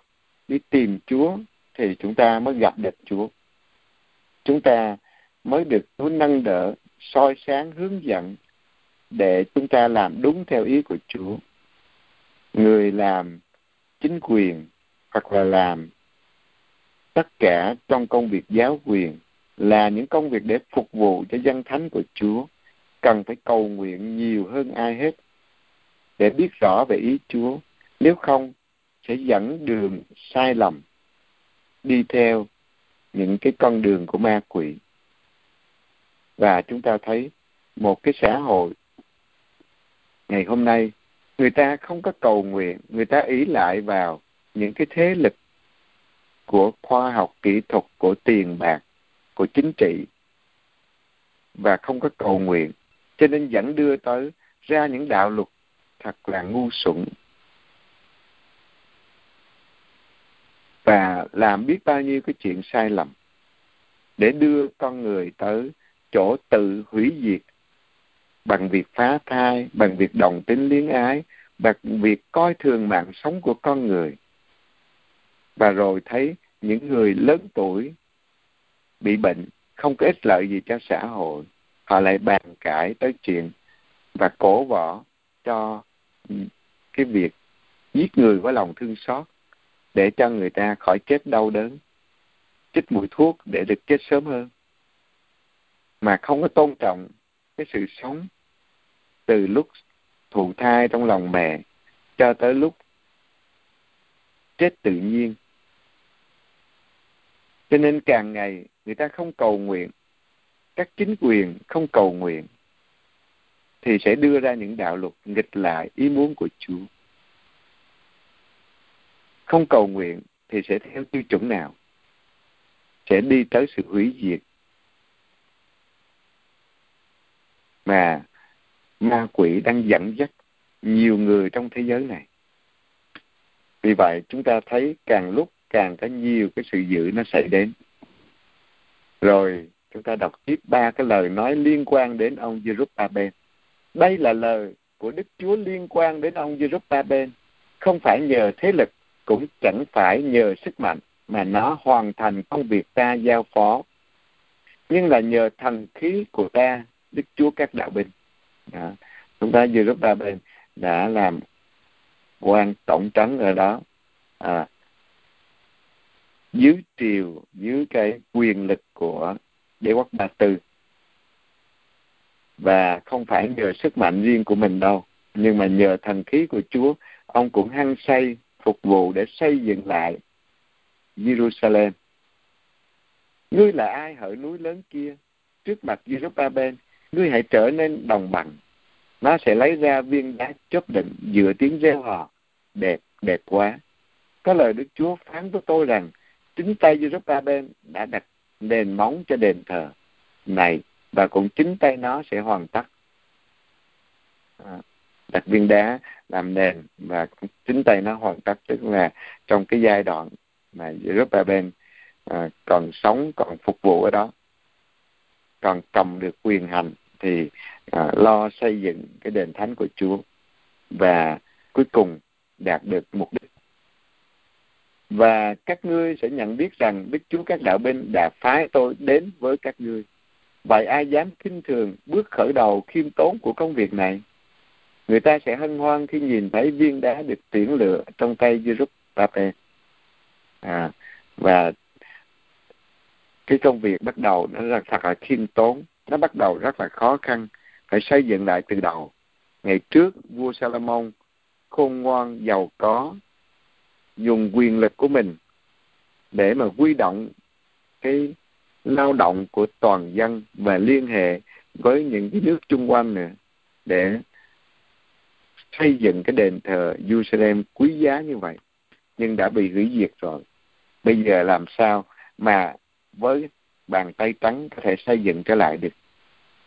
đi tìm Chúa thì chúng ta mới gặp được Chúa chúng ta mới được Chúa nâng đỡ, soi sáng, hướng dẫn để chúng ta làm đúng theo ý của Chúa. Người làm chính quyền hoặc là làm tất cả trong công việc giáo quyền là những công việc để phục vụ cho dân thánh của Chúa, cần phải cầu nguyện nhiều hơn ai hết để biết rõ về ý Chúa. Nếu không, sẽ dẫn đường sai lầm đi theo những cái con đường của ma quỷ. Và chúng ta thấy một cái xã hội ngày hôm nay, người ta không có cầu nguyện, người ta ý lại vào những cái thế lực của khoa học kỹ thuật của tiền bạc của chính trị và không có cầu nguyện cho nên dẫn đưa tới ra những đạo luật thật là ngu xuẩn và làm biết bao nhiêu cái chuyện sai lầm để đưa con người tới chỗ tự hủy diệt bằng việc phá thai, bằng việc đồng tính liên ái, bằng việc coi thường mạng sống của con người. Và rồi thấy những người lớn tuổi bị bệnh không có ích lợi gì cho xã hội, họ lại bàn cãi tới chuyện và cổ võ cho cái việc giết người với lòng thương xót để cho người ta khỏi chết đau đớn chích mũi thuốc để được chết sớm hơn. Mà không có tôn trọng cái sự sống từ lúc thụ thai trong lòng mẹ cho tới lúc chết tự nhiên cho nên càng ngày người ta không cầu nguyện, các chính quyền không cầu nguyện, thì sẽ đưa ra những đạo luật nghịch lại ý muốn của Chúa. Không cầu nguyện thì sẽ theo tiêu chuẩn nào? Sẽ đi tới sự hủy diệt. Mà ma quỷ đang dẫn dắt nhiều người trong thế giới này. Vì vậy chúng ta thấy càng lúc càng có nhiều cái sự dữ nó xảy đến. Rồi chúng ta đọc tiếp ba cái lời nói liên quan đến ông Jerubbaal. Đây là lời của Đức Chúa liên quan đến ông Jerubbaal, không phải nhờ thế lực, cũng chẳng phải nhờ sức mạnh, mà nó hoàn thành công việc ta giao phó. Nhưng là nhờ thần khí của ta, Đức Chúa các đạo binh. Đó. Chúng ta Jerubbaal đã làm quan tổng trấn ở đó à, dưới triều dưới cái quyền lực của đế quốc ba tư. Và không phải nhờ sức mạnh riêng của mình đâu, nhưng mà nhờ thần khí của Chúa, ông cũng hăng say phục vụ để xây dựng lại Jerusalem. Ngươi là ai hỡi núi lớn kia? Trước mặt Jerusalem, ngươi hãy trở nên đồng bằng. Nó sẽ lấy ra viên đá chớp định dựa tiếng reo hò. Đẹp đẹp quá. Có lời Đức Chúa phán với tôi rằng chính tay Jerusalem đã đặt nền móng cho đền thờ này và cũng chính tay nó sẽ hoàn tất. À, đặt viên đá làm nền và chính tay nó hoàn tất. Tức là trong cái giai đoạn mà Giuseppe à, còn sống còn phục vụ ở đó còn cầm được quyền hành thì à, lo xây dựng cái đền thánh của Chúa và cuối cùng đạt được mục đích và các ngươi sẽ nhận biết rằng Đức Chúa các đạo binh đã phái tôi đến với các ngươi Vậy ai dám kinh thường bước khởi đầu khiêm tốn của công việc này? Người ta sẽ hân hoan khi nhìn thấy viên đá được tuyển lựa trong tay Jerusalem. À, và cái công việc bắt đầu nó là thật là khiêm tốn, nó bắt đầu rất là khó khăn, phải xây dựng lại từ đầu. Ngày trước, vua Salomon khôn ngoan, giàu có, dùng quyền lực của mình để mà quy động cái lao động của toàn dân và liên hệ với những cái nước chung quanh nữa để xây dựng cái đền thờ Jerusalem quý giá như vậy. Nhưng đã bị hủy diệt rồi. Bây giờ làm sao mà với bàn tay trắng có thể xây dựng trở lại được?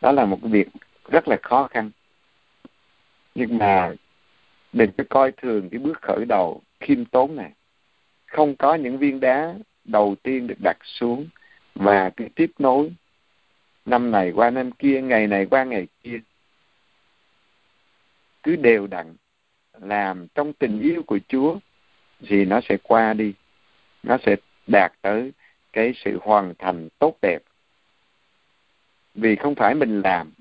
Đó là một cái việc rất là khó khăn. Nhưng mà đừng có coi thường cái bước khởi đầu khiêm tốn này. Không có những viên đá đầu tiên được đặt xuống. Và cái tiếp nối năm này qua năm kia, ngày này qua ngày kia, cứ đều đặn làm trong tình yêu của Chúa thì nó sẽ qua đi. Nó sẽ đạt tới cái sự hoàn thành tốt đẹp. Vì không phải mình làm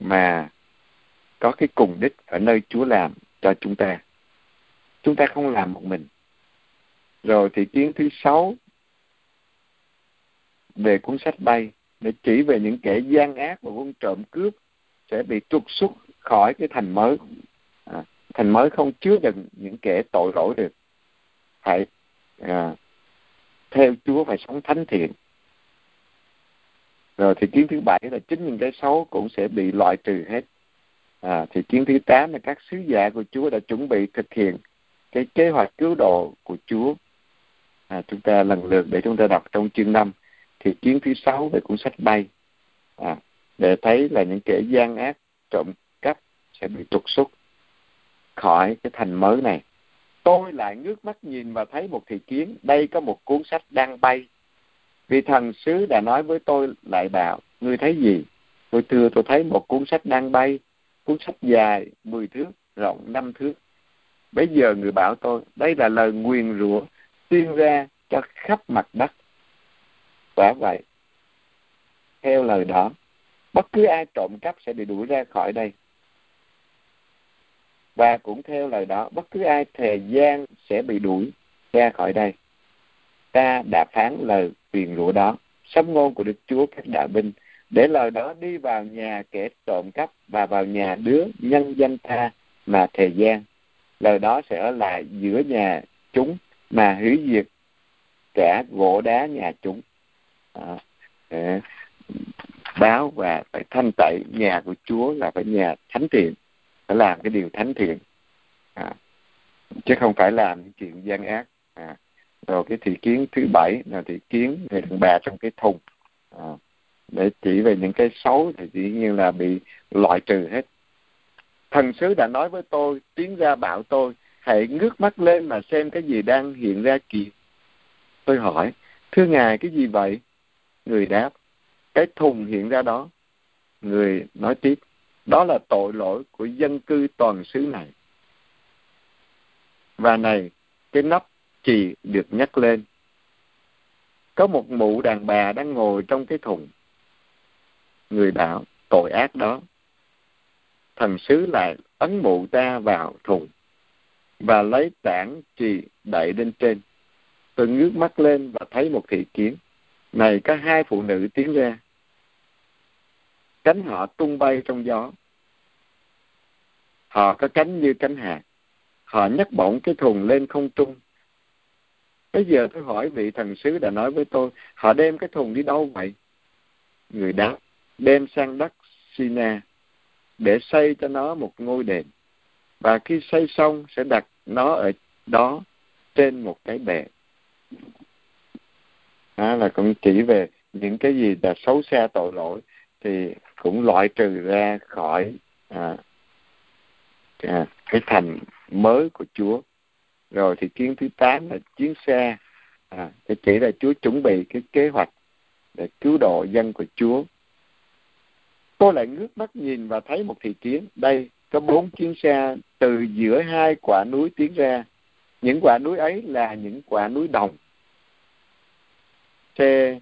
mà có cái cùng đích ở nơi Chúa làm cho chúng ta chúng ta không làm một mình. Rồi thì tiếng thứ sáu về cuốn sách bay để chỉ về những kẻ gian ác và quân trộm cướp sẽ bị trục xuất khỏi cái thành mới. À, thành mới không chứa đựng những kẻ tội lỗi được. Phải à, theo Chúa phải sống thánh thiện. Rồi thì kiến thứ bảy là chính những cái xấu cũng sẽ bị loại trừ hết. À, thì kiến thứ tám là các sứ giả của Chúa đã chuẩn bị thực hiện cái kế hoạch cứu độ của Chúa. À, chúng ta lần lượt để chúng ta đọc trong chương 5 thì chương thứ sáu về cuốn sách bay. À, để thấy là những kẻ gian ác trộm cắp sẽ bị trục xuất khỏi cái thành mới này. Tôi lại ngước mắt nhìn và thấy một thị kiến. Đây có một cuốn sách đang bay. Vì thần sứ đã nói với tôi lại bảo ngươi thấy gì? Tôi thưa tôi thấy một cuốn sách đang bay. Cuốn sách dài 10 thước rộng 5 thước bây giờ người bảo tôi, đây là lời nguyền rủa tuyên ra cho khắp mặt đất. Quả vậy, theo lời đó, bất cứ ai trộm cắp sẽ bị đuổi ra khỏi đây. Và cũng theo lời đó, bất cứ ai thề gian sẽ bị đuổi ra khỏi đây. Ta đã phán lời truyền rủa đó sấm ngôn của đức chúa các đạo binh, để lời đó đi vào nhà kẻ trộm cắp và vào nhà đứa nhân danh ta mà thề gian lời đó sẽ ở lại giữa nhà chúng mà hủy diệt cả gỗ đá nhà chúng. À, để báo và phải thanh tẩy nhà của Chúa là phải nhà thánh thiện phải làm cái điều thánh thiện. À, chứ không phải làm những chuyện gian ác. À, rồi cái thị kiến thứ bảy là thị kiến người đàn bà trong cái thùng. À, để chỉ về những cái xấu thì dĩ nhiên là bị loại trừ hết thần sứ đã nói với tôi, tiến ra bảo tôi, hãy ngước mắt lên mà xem cái gì đang hiện ra kìa. Tôi hỏi, thưa ngài, cái gì vậy? Người đáp, cái thùng hiện ra đó. Người nói tiếp, đó là tội lỗi của dân cư toàn xứ này. Và này, cái nắp chì được nhắc lên. Có một mụ đàn bà đang ngồi trong cái thùng. Người bảo, tội ác đó thần sứ lại ấn mụ ta vào thùng và lấy tảng trì đậy lên trên. Tôi ngước mắt lên và thấy một thị kiến. Này, có hai phụ nữ tiến ra. Cánh họ tung bay trong gió. Họ có cánh như cánh hạt. Họ nhấc bổng cái thùng lên không trung. Bây giờ tôi hỏi vị thần sứ đã nói với tôi, họ đem cái thùng đi đâu vậy? Người đáp, đem sang đất Sina để xây cho nó một ngôi đền. Và khi xây xong sẽ đặt nó ở đó trên một cái bệ. Đó là cũng chỉ về những cái gì là xấu xa tội lỗi thì cũng loại trừ ra khỏi à, à, cái thành mới của Chúa. Rồi thì kiến thứ tám là chuyến xe à, thì chỉ là Chúa chuẩn bị cái kế hoạch để cứu độ dân của Chúa tôi lại ngước mắt nhìn và thấy một thị kiến. Đây, có bốn chuyến xe từ giữa hai quả núi tiến ra. Những quả núi ấy là những quả núi đồng. Xe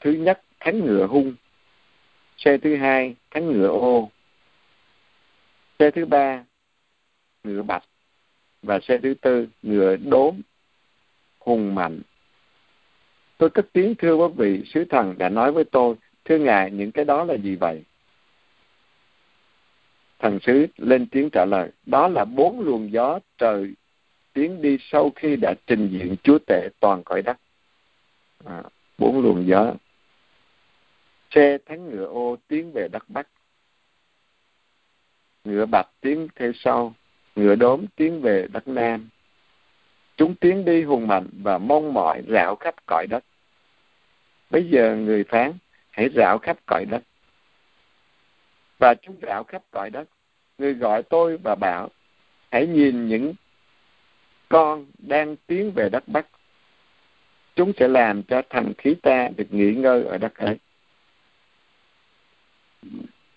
thứ nhất thánh ngựa hung. Xe thứ hai thánh ngựa ô. Xe thứ ba, ngựa bạch. Và xe thứ tư, ngựa đốm hùng mạnh. Tôi cất tiếng thưa quý vị, sứ thần đã nói với tôi thưa ngài những cái đó là gì vậy? Thần sứ lên tiếng trả lời đó là bốn luồng gió trời tiến đi sau khi đã trình diện chúa tể toàn cõi đất. À, bốn luồng gió. Xe thắng ngựa ô tiến về đất bắc. Ngựa bạch tiến theo sau ngựa đốm tiến về đất nam. Chúng tiến đi hùng mạnh và mong mỏi rảo khắp cõi đất. Bây giờ người phán hãy rảo khắp cõi đất. Và chúng rảo khắp cõi đất người gọi tôi và bảo hãy nhìn những con đang tiến về đất bắc. Chúng sẽ làm cho thành khí ta được nghỉ ngơi ở đất ấy.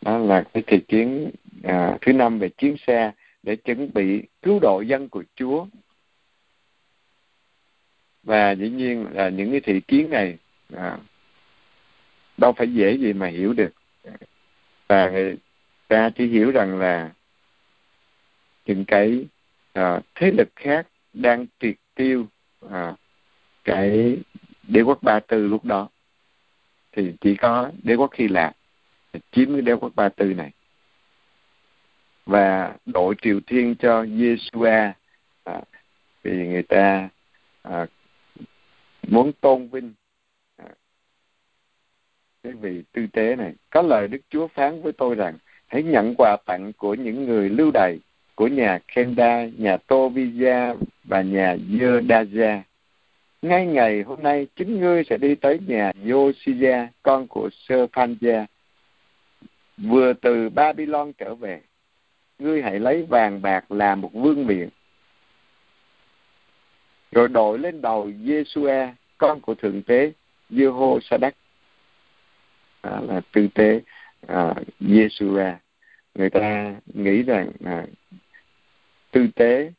Đó là cái thị kiến à, thứ năm về chiến xe để chuẩn bị cứu độ dân của Chúa. Và dĩ nhiên là những cái thị kiến này à, đâu phải dễ gì mà hiểu được. Và người ta chỉ hiểu rằng là những cái à, thế lực khác đang triệt tiêu à, cái đế quốc ba tư lúc đó. Thì chỉ có đế quốc hy lạp chiếm cái đế quốc ba tư này. Và đội triều thiên cho Yeshua à, vì người ta à, muốn tôn vinh cái vị tư tế này có lời Đức Chúa phán với tôi rằng hãy nhận quà tặng của những người lưu đày của nhà Kenda, nhà Tovia và nhà Yodaja Ngay ngày hôm nay, chính ngươi sẽ đi tới nhà Yoshia, con của Sơ Phanja, vừa từ Babylon trở về ngươi hãy lấy vàng bạc làm một vương miện rồi đội lên đầu Giê-xu-a con của thượng tế Giê-hô À, là tư tế à, Yeshua người ta nghĩ rằng à, tư tế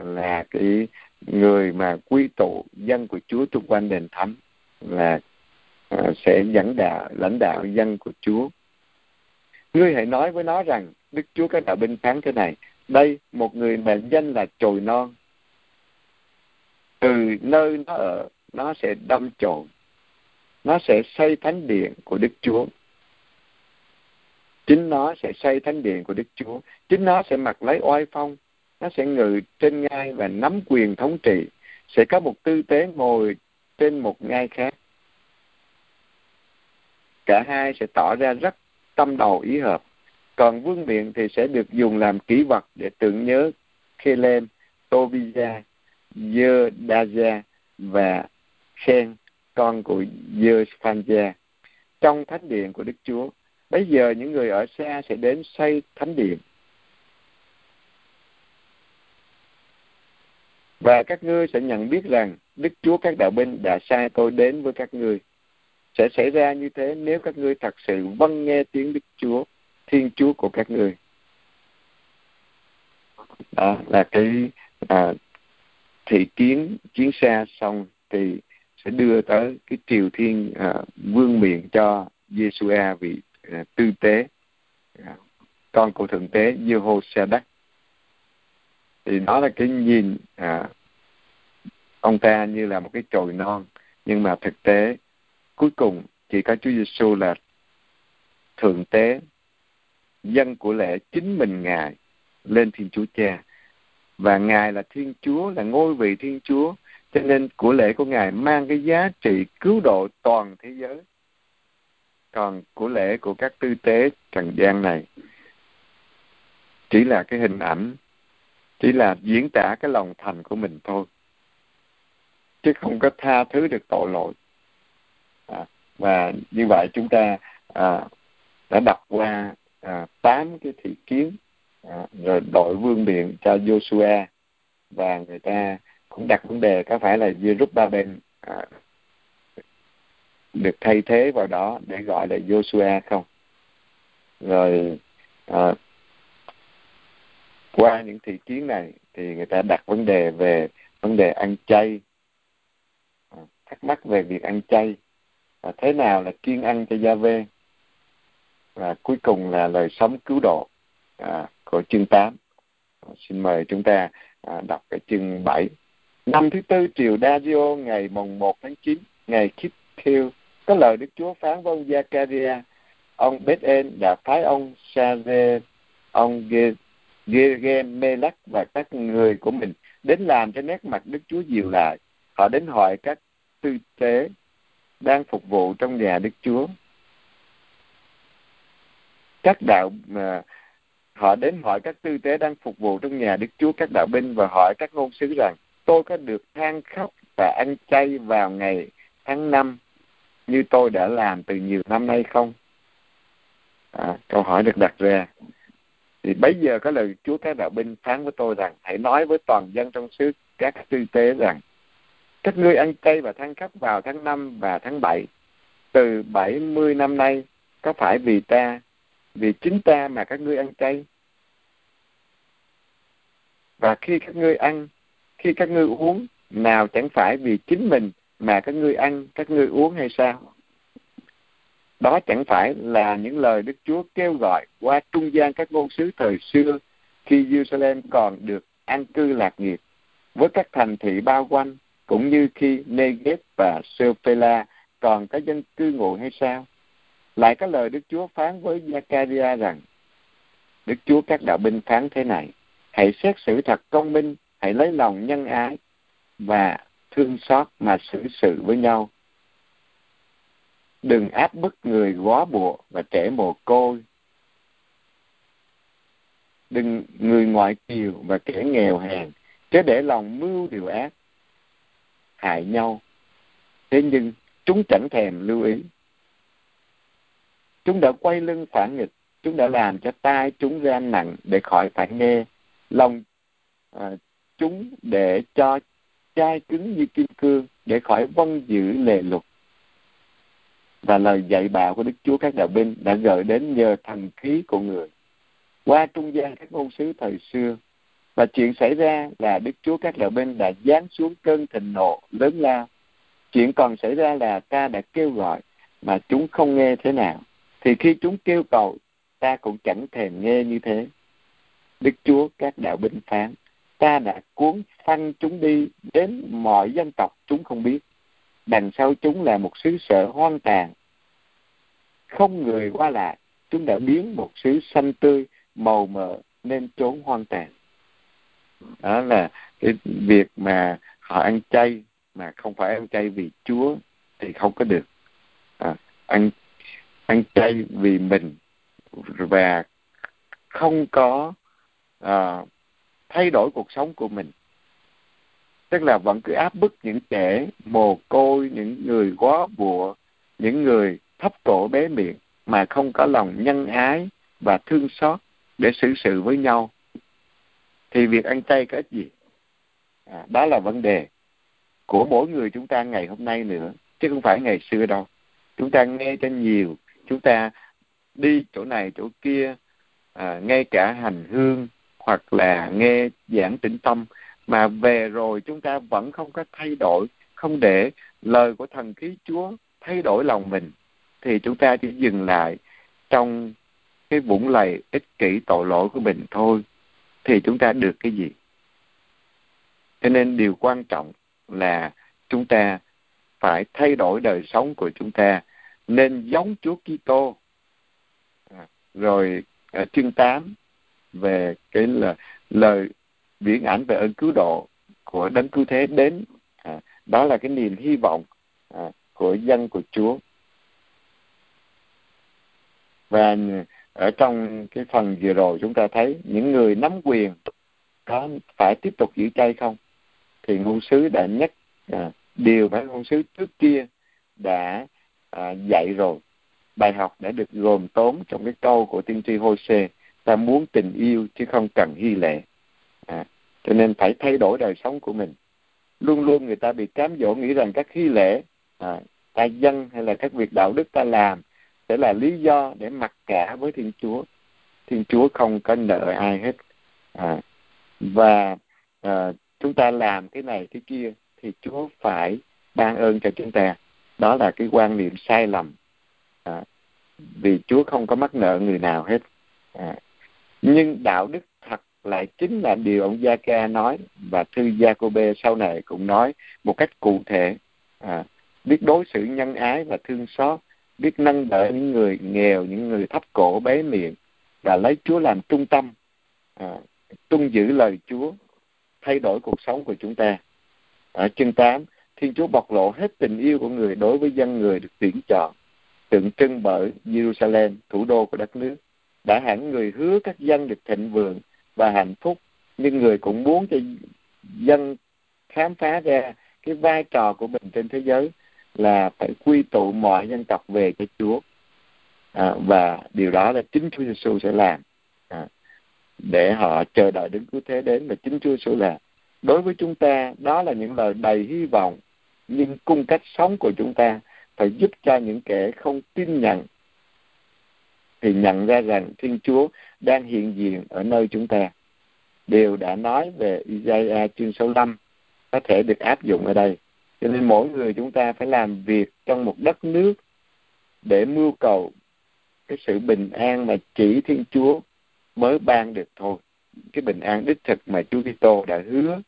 là cái người mà quy tụ dân của Chúa xung quanh đền thánh là à, sẽ dẫn đạo lãnh đạo dân của Chúa. Ngươi hãy nói với nó rằng Đức Chúa các đạo binh phán thế này, đây một người mà danh là chồi non. Từ nơi nó ở, nó sẽ đâm chồi. Nó sẽ xây thánh điện của Đức Chúa. Chính nó sẽ xây thánh điện của Đức Chúa. Chính nó sẽ mặc lấy oai phong. Nó sẽ ngự trên ngai và nắm quyền thống trị. Sẽ có một tư tế ngồi trên một ngai khác. Cả hai sẽ tỏ ra rất tâm đầu ý hợp. Còn vương miện thì sẽ được dùng làm kỷ vật để tưởng nhớ Khelem, Tobia, Dơ và Khen, con của Dơ Phanja, trong thánh điện của Đức Chúa. Bây giờ những người ở xa sẽ đến xây thánh điện Và các ngươi sẽ nhận biết rằng Đức Chúa các đạo binh đã sai tôi đến với các ngươi. Sẽ xảy ra như thế nếu các ngươi thật sự vâng nghe tiếng Đức Chúa, Thiên Chúa của các ngươi. Đó là cái à, thị kiến chiến xa xong thì sẽ đưa tới cái triều thiên à, vương miện cho giê a vị à, tư tế à, con của thượng tế giê-hô sa đắc thì đó là cái nhìn à, ông ta như là một cái chồi non nhưng mà thực tế cuối cùng chỉ có Chúa Giêsu là thượng tế dân của lễ chính mình ngài lên Thiên Chúa Cha. Và ngài là Thiên Chúa là ngôi vị Thiên Chúa cho nên của lễ của ngài mang cái giá trị cứu độ toàn thế giới. Còn của lễ của các tư tế trần gian này chỉ là cái hình ảnh chỉ là diễn tả cái lòng thành của mình thôi. Chứ không có tha thứ được tội lỗi. À, và như vậy chúng ta à, đã đọc qua à, tám cái thị kiến à, rồi đội vương miện cho Joshua và người ta cũng đặt vấn đề có phải là Jerusalem à, được thay thế vào đó để gọi là Joshua không? Rồi à, qua những thị kiến này thì người ta đặt vấn đề về vấn đề ăn chay à, thắc mắc về việc ăn chay và thế nào là kiên ăn cho gia vê? Và cuối cùng là lời sống cứu độ à, của chương 8 à, xin mời chúng ta à, đọc cái chương 7 năm thứ tư, triều Dazio ngày mùng 1 tháng 9 ngày Kiếp Thiêu có lời Đức Chúa phán với ông Zakaria, ông Bethel đã phái ông Saze ông Gemelech và các người của mình đến làm cho nét mặt Đức Chúa dịu lại. Họ đến hỏi các tư tế đang phục vụ trong nhà Đức Chúa. Các đạo mà họ đến hỏi các tư tế đang phục vụ trong nhà Đức Chúa, các đạo binh, và hỏi các ngôn sứ rằng tôi có được than khóc và ăn chay vào ngày tháng năm như tôi đã làm từ nhiều năm nay không? À, câu hỏi được đặt ra. Thì bây giờ có lời Chúa các đạo binh phán với tôi rằng hãy nói với toàn dân trong xứ các tư tế rằng các ngươi ăn chay và than khóc vào tháng năm và tháng bảy. Từ bảy mươi năm nay có phải vì ta vì chính ta mà các ngươi ăn chay? Và khi các ngươi ăn khi các ngươi uống, nào chẳng phải vì chính mình mà các ngươi ăn, các ngươi uống hay sao đó chẳng phải là những lời Đức Chúa kêu gọi qua trung gian các ngôn sứ thời xưa khi Jerusalem còn được an cư lạc nghiệp với các thành thị bao quanh, cũng như khi Negev và sophela còn có dân cư ngụ hay sao? Lại có lời Đức Chúa phán với Zakaria rằng, Đức Chúa các đạo binh phán thế này, Hãy xét xử thật công minh Hãy lấy lòng nhân ái và thương xót mà xử sự với nhau. Đừng áp bức người quá bụa và trẻ mồ côi. Đừng người ngoại kiều và kẻ nghèo hèn chớ để lòng mưu điều ác hại nhau. Thế nhưng chúng chẳng thèm lưu ý. Chúng đã quay lưng phản nghịch chúng đã làm cho tai chúng ra nặng để khỏi phải nghe lòng à, chúng để cho chai cứng như kim cương để khỏi vâng giữ lề luật và lời dạy bảo của Đức Chúa các đạo binh đã gợi đến nhờ thần khí của người. Qua trung gian các ngôn sứ thời xưa, và chuyện xảy ra là Đức Chúa các đạo binh đã giáng xuống cơn thịnh nộ lớn lao. Chuyện còn xảy ra là ta đã kêu gọi, mà chúng không nghe thế nào. Thì khi chúng kêu cầu, ta cũng chẳng thèm nghe như thế. Đức Chúa các đạo binh phán ta đã cuốn phăng chúng đi đến mọi dân tộc chúng không biết. Đằng sau chúng là một xứ sở hoang tàn. Không người qua lại chúng đã biến một xứ xanh tươi màu mỡ nên trốn hoang tàn. Đó là cái việc mà họ ăn chay mà không phải ăn chay vì Chúa thì không có được. À, ăn ăn chay vì mình và không có à, thay đổi cuộc sống của mình. Tức là vẫn cứ áp bức những trẻ mồ côi những người quá bụa những người thấp cổ bé miệng mà không có lòng nhân ái và thương xót để xử sự với nhau. Thì việc ăn chay có ích gì? À, đó là vấn đề của mỗi người chúng ta ngày hôm nay nữa chứ không phải ngày xưa đâu. Chúng ta nghe cho nhiều chúng ta đi chỗ này chỗ kia à, ngay cả hành hương hoặc là nghe giảng tĩnh tâm. Mà về rồi chúng ta vẫn không có thay đổi không để lời của thần khí chúa thay đổi lòng mình thì chúng ta chỉ dừng lại trong cái vũng lầy ích kỷ tội lỗi của mình thôi thì chúng ta được cái gì? Cho nên điều quan trọng là chúng ta phải thay đổi đời sống của chúng ta nên giống Chúa Kitô. À, rồi à, chương 8 về cái là lời viễn ảnh về ơn cứu độ của đấng cứu thế đến à, đó là cái niềm hy vọng à, của dân của Chúa. Và ở trong cái phần vừa rồi chúng ta thấy những người nắm quyền có phải tiếp tục giữ chay không? Thì ngôn sứ đã nhắc à, điều mà ngôn sứ trước kia đã à, dạy rồi. Bài học đã được gồm tóm trong cái câu của tiên tri Hosea ta muốn tình yêu chứ không cần hy lệ. À, cho nên phải thay đổi đời sống của mình. Luôn luôn người ta bị cám dỗ nghĩ rằng các hy lễ à, ta dân hay là các việc đạo đức ta làm sẽ là lý do để mặc cả với thiên chúa. Thiên chúa không có nợ ai hết. À, và à, chúng ta làm cái này cái kia thì chúa phải ban ơn cho chúng ta. Đó là cái quan niệm sai lầm. À, vì chúa không có mắc nợ người nào hết. À, nhưng đạo đức thật lại chính là điều ông Gia Ca nói và thư Gia Cô Bê sau này cũng nói một cách cụ thể. À, biết đối xử nhân ái và thương xót biết nâng đỡ những người nghèo những người thấp cổ bé miệng và lấy Chúa làm trung tâm à, tuân giữ lời Chúa thay đổi cuộc sống của chúng ta. Ở chương 8 Thiên Chúa bộc lộ hết tình yêu của người đối với dân người được tuyển chọn tượng trưng bởi Jerusalem thủ đô của đất nước đã hẳn người hứa các dân được thịnh vượng và hạnh phúc nhưng người cũng muốn cho dân khám phá ra cái vai trò của mình trên thế giới là phải quy tụ mọi dân tộc về cho Chúa. À, và điều đó là chính Chúa Giêsu sẽ làm. À, để họ chờ đợi đến cứu thế đến và chính Chúa Giêsu làm đối với chúng ta đó là những lời đầy hy vọng nhưng cung cách sống của chúng ta phải giúp cho những kẻ không tin nhận thì nhận ra rằng Thiên Chúa đang hiện diện ở nơi chúng ta. Điều đã nói về Isaiah chương 65 có thể được áp dụng ở đây. Cho nên mỗi người chúng ta phải làm việc trong một đất nước để mưu cầu cái sự bình an mà chỉ Thiên Chúa mới ban được thôi. Cái bình an đích thực mà Chúa Kitô đã hứa.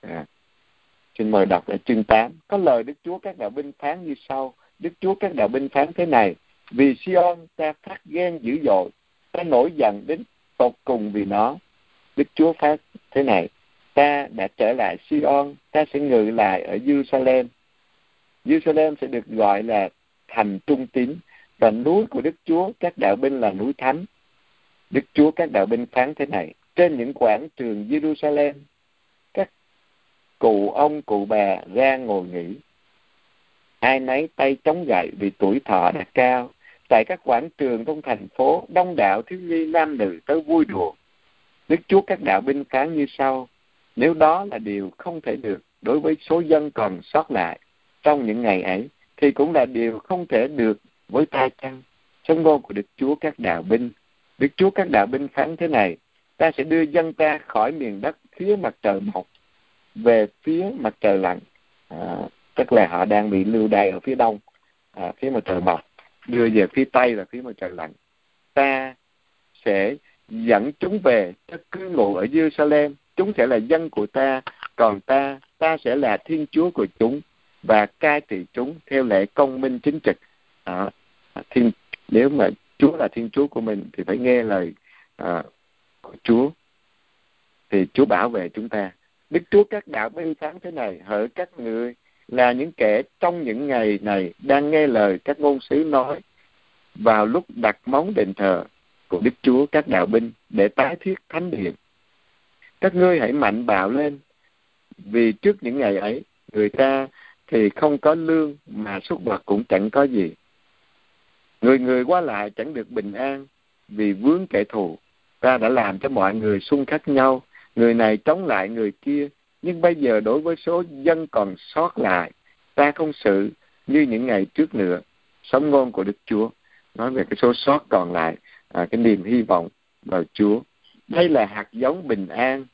À. Xin mời đọc ở chương 8. Có lời Đức Chúa các đạo binh phán như sau. Đức Chúa các đạo binh phán thế này vì Sion ta phát ghen dữ dội, ta nổi giận đến tột cùng vì nó. Đức Chúa phát thế này, ta đã trở lại Sion, ta sẽ ngự lại ở Jerusalem Jerusalem sẽ được gọi là thành trung tín và núi của Đức Chúa, các đạo binh là núi thánh. Đức Chúa các đạo binh phán thế này, trên những quảng trường Jerusalem các cụ ông, cụ bà ra ngồi nghỉ. Ai nấy tay chống gậy vì tuổi thọ đã cao tại các quảng trường trong thành phố đông đảo thiếu nhi nam nữ tới vui đùa. Đức chúa các đạo binh kháng như sau nếu đó là điều không thể được đối với số dân còn sót lại trong những ngày ấy thì cũng là điều không thể được với ta chăng? Trong ngôn của đức chúa các đạo binh. Đức chúa các đạo binh phán thế này ta sẽ đưa dân ta khỏi miền đất phía mặt trời mọc về phía mặt trời lặn. À, tức là họ đang bị lưu đày ở phía đông à, phía mặt trời mọc đưa về phía tây là phía mặt trời lặn ta sẽ dẫn chúng về cho cư ngụ ở Jerusalem chúng sẽ là dân của ta còn ta ta sẽ là thiên chúa của chúng và cai trị chúng theo lẽ công minh chính trực. À, thiên nếu mà chúa là thiên chúa của mình thì phải nghe lời à, của chúa. Thì chúa bảo vệ chúng ta. Đức chúa các đạo binh sáng thế này hỡi các người là những kẻ trong những ngày này đang nghe lời các ngôn sứ nói vào lúc đặt móng đền thờ của Đức Chúa các đạo binh để tái thiết thánh điện. Các ngươi hãy mạnh bạo lên, vì trước những ngày ấy, người ta thì không có lương mà súc vật cũng chẳng có gì. Người người qua lại chẳng được bình an vì vướng kẻ thù. Ta đã làm cho mọi người xung khắc nhau, người này chống lại người kia, nhưng bây giờ đối với số dân còn sót lại, ta không xử như những ngày trước nữa. Sống ngôn của Đức Chúa nói về cái số sót còn lại, à, cái niềm hy vọng vào Chúa. Đây là hạt giống bình an.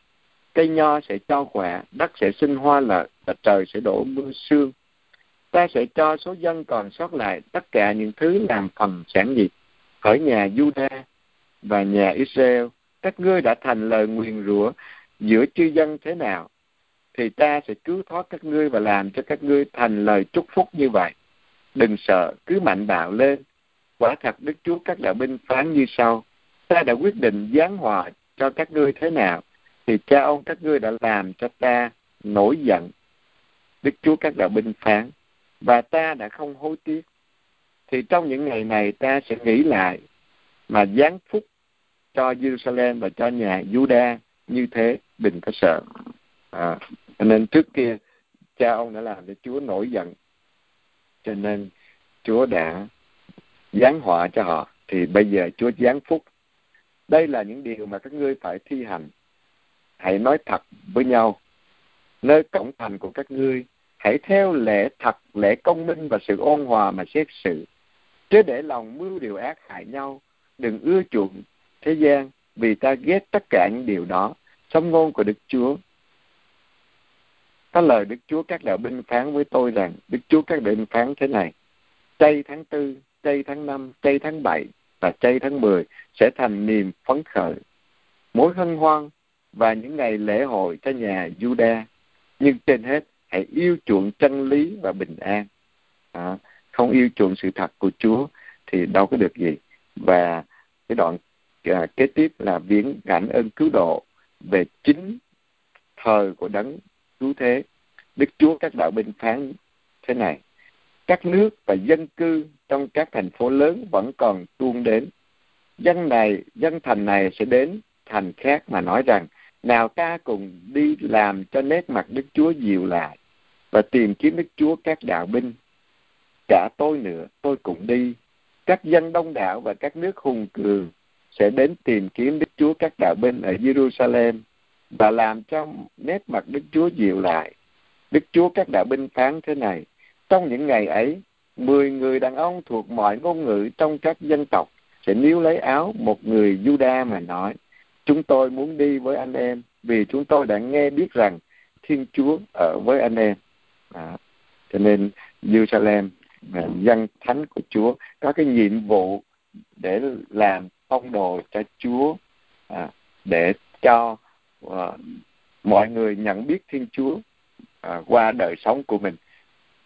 Cây nho sẽ cho quả, đất sẽ sinh hoa lợi và trời sẽ đổ mưa sương. Ta sẽ cho số dân còn sót lại tất cả những thứ làm phần sản nghiệp ở nhà Juda và nhà Israel. Các ngươi đã thành lời nguyền rủa giữa chư dân thế nào thì ta sẽ cứu thoát các ngươi và làm cho các ngươi thành lời chúc phúc như vậy. Đừng sợ, cứ mạnh bạo lên. Quả thật Đức Chúa các đạo binh phán như sau. Ta đã quyết định giáng họa cho các ngươi thế nào, thì cha ông các ngươi đã làm cho ta nổi giận. Đức Chúa các đạo binh phán, và ta đã không hối tiếc. Thì trong những ngày này ta sẽ nghĩ lại mà giáng phúc cho Jerusalem và cho nhà Juda như thế, đừng có sợ. À, nên trước kia cha ông đã làm cho Chúa nổi giận. Cho nên Chúa đã giáng họa cho họ. Thì bây giờ Chúa giáng phúc. Đây là những điều mà các ngươi phải thi hành. Hãy nói thật với nhau. Nơi cổng thành của các ngươi, hãy theo lẽ thật, lẽ công minh và sự ôn hòa mà xét xử. Chứ để lòng mưu điều ác hại nhau. Đừng ưa chuộng thế gian vì ta ghét tất cả những điều đó. Sống ngôn của đức chúa có lời Đức Chúa các đạo binh phán với tôi rằng Đức Chúa các đạo binh phán thế này chay tháng tư, chay tháng năm, chay tháng bảy và chay tháng mười sẽ thành niềm phấn khởi mối hân hoan và những ngày lễ hội cho nhà Juda nhưng trên hết hãy yêu chuộng chân lý và bình an. À, không yêu chuộng sự thật của Chúa thì đâu có được gì. Và cái đoạn à, kế tiếp là viếng cảnh ơn cứu độ về chính thời của đấng cứu thế. Đức chúa các đạo binh phán thế này. Các nước và dân cư trong các thành phố lớn vẫn còn tuôn đến. Dân này, dân thành này sẽ đến thành khác mà nói rằng, nào ta cùng đi làm cho nét mặt đức chúa dịu lại và tìm kiếm đức chúa các đạo binh. Cả tôi nữa, tôi cũng đi. Các dân đông đảo và các nước hùng cường sẽ đến tìm kiếm đức chúa các đạo binh ở jerusalem và làm cho nét mặt Đức Chúa dịu lại. Đức Chúa các đạo binh phán thế này, trong những ngày ấy, mười người đàn ông thuộc mọi ngôn ngữ trong các dân tộc sẽ níu lấy áo một người Juda mà nói, chúng tôi muốn đi với anh em vì chúng tôi đã nghe biết rằng Thiên Chúa ở với anh em. À, cho nên Jerusalem à, dân thánh của Chúa có cái nhiệm vụ để làm phong đồ cho Chúa à, để cho uh, mọi người nhận biết Thiên Chúa uh, qua đời sống của mình.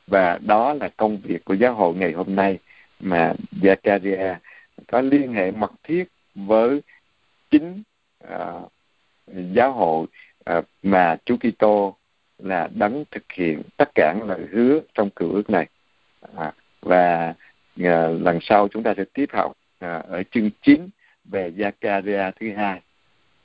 Và đó là công việc của giáo hội ngày hôm nay mà Zakaria có liên hệ mật thiết với chính uh, giáo hội uh, mà Chúa Kitô là đấng thực hiện tất cả những lời hứa trong cựu ước này. À, và à, lần sau chúng ta sẽ tiếp học à, ở chương 9 về Zakaria thứ hai.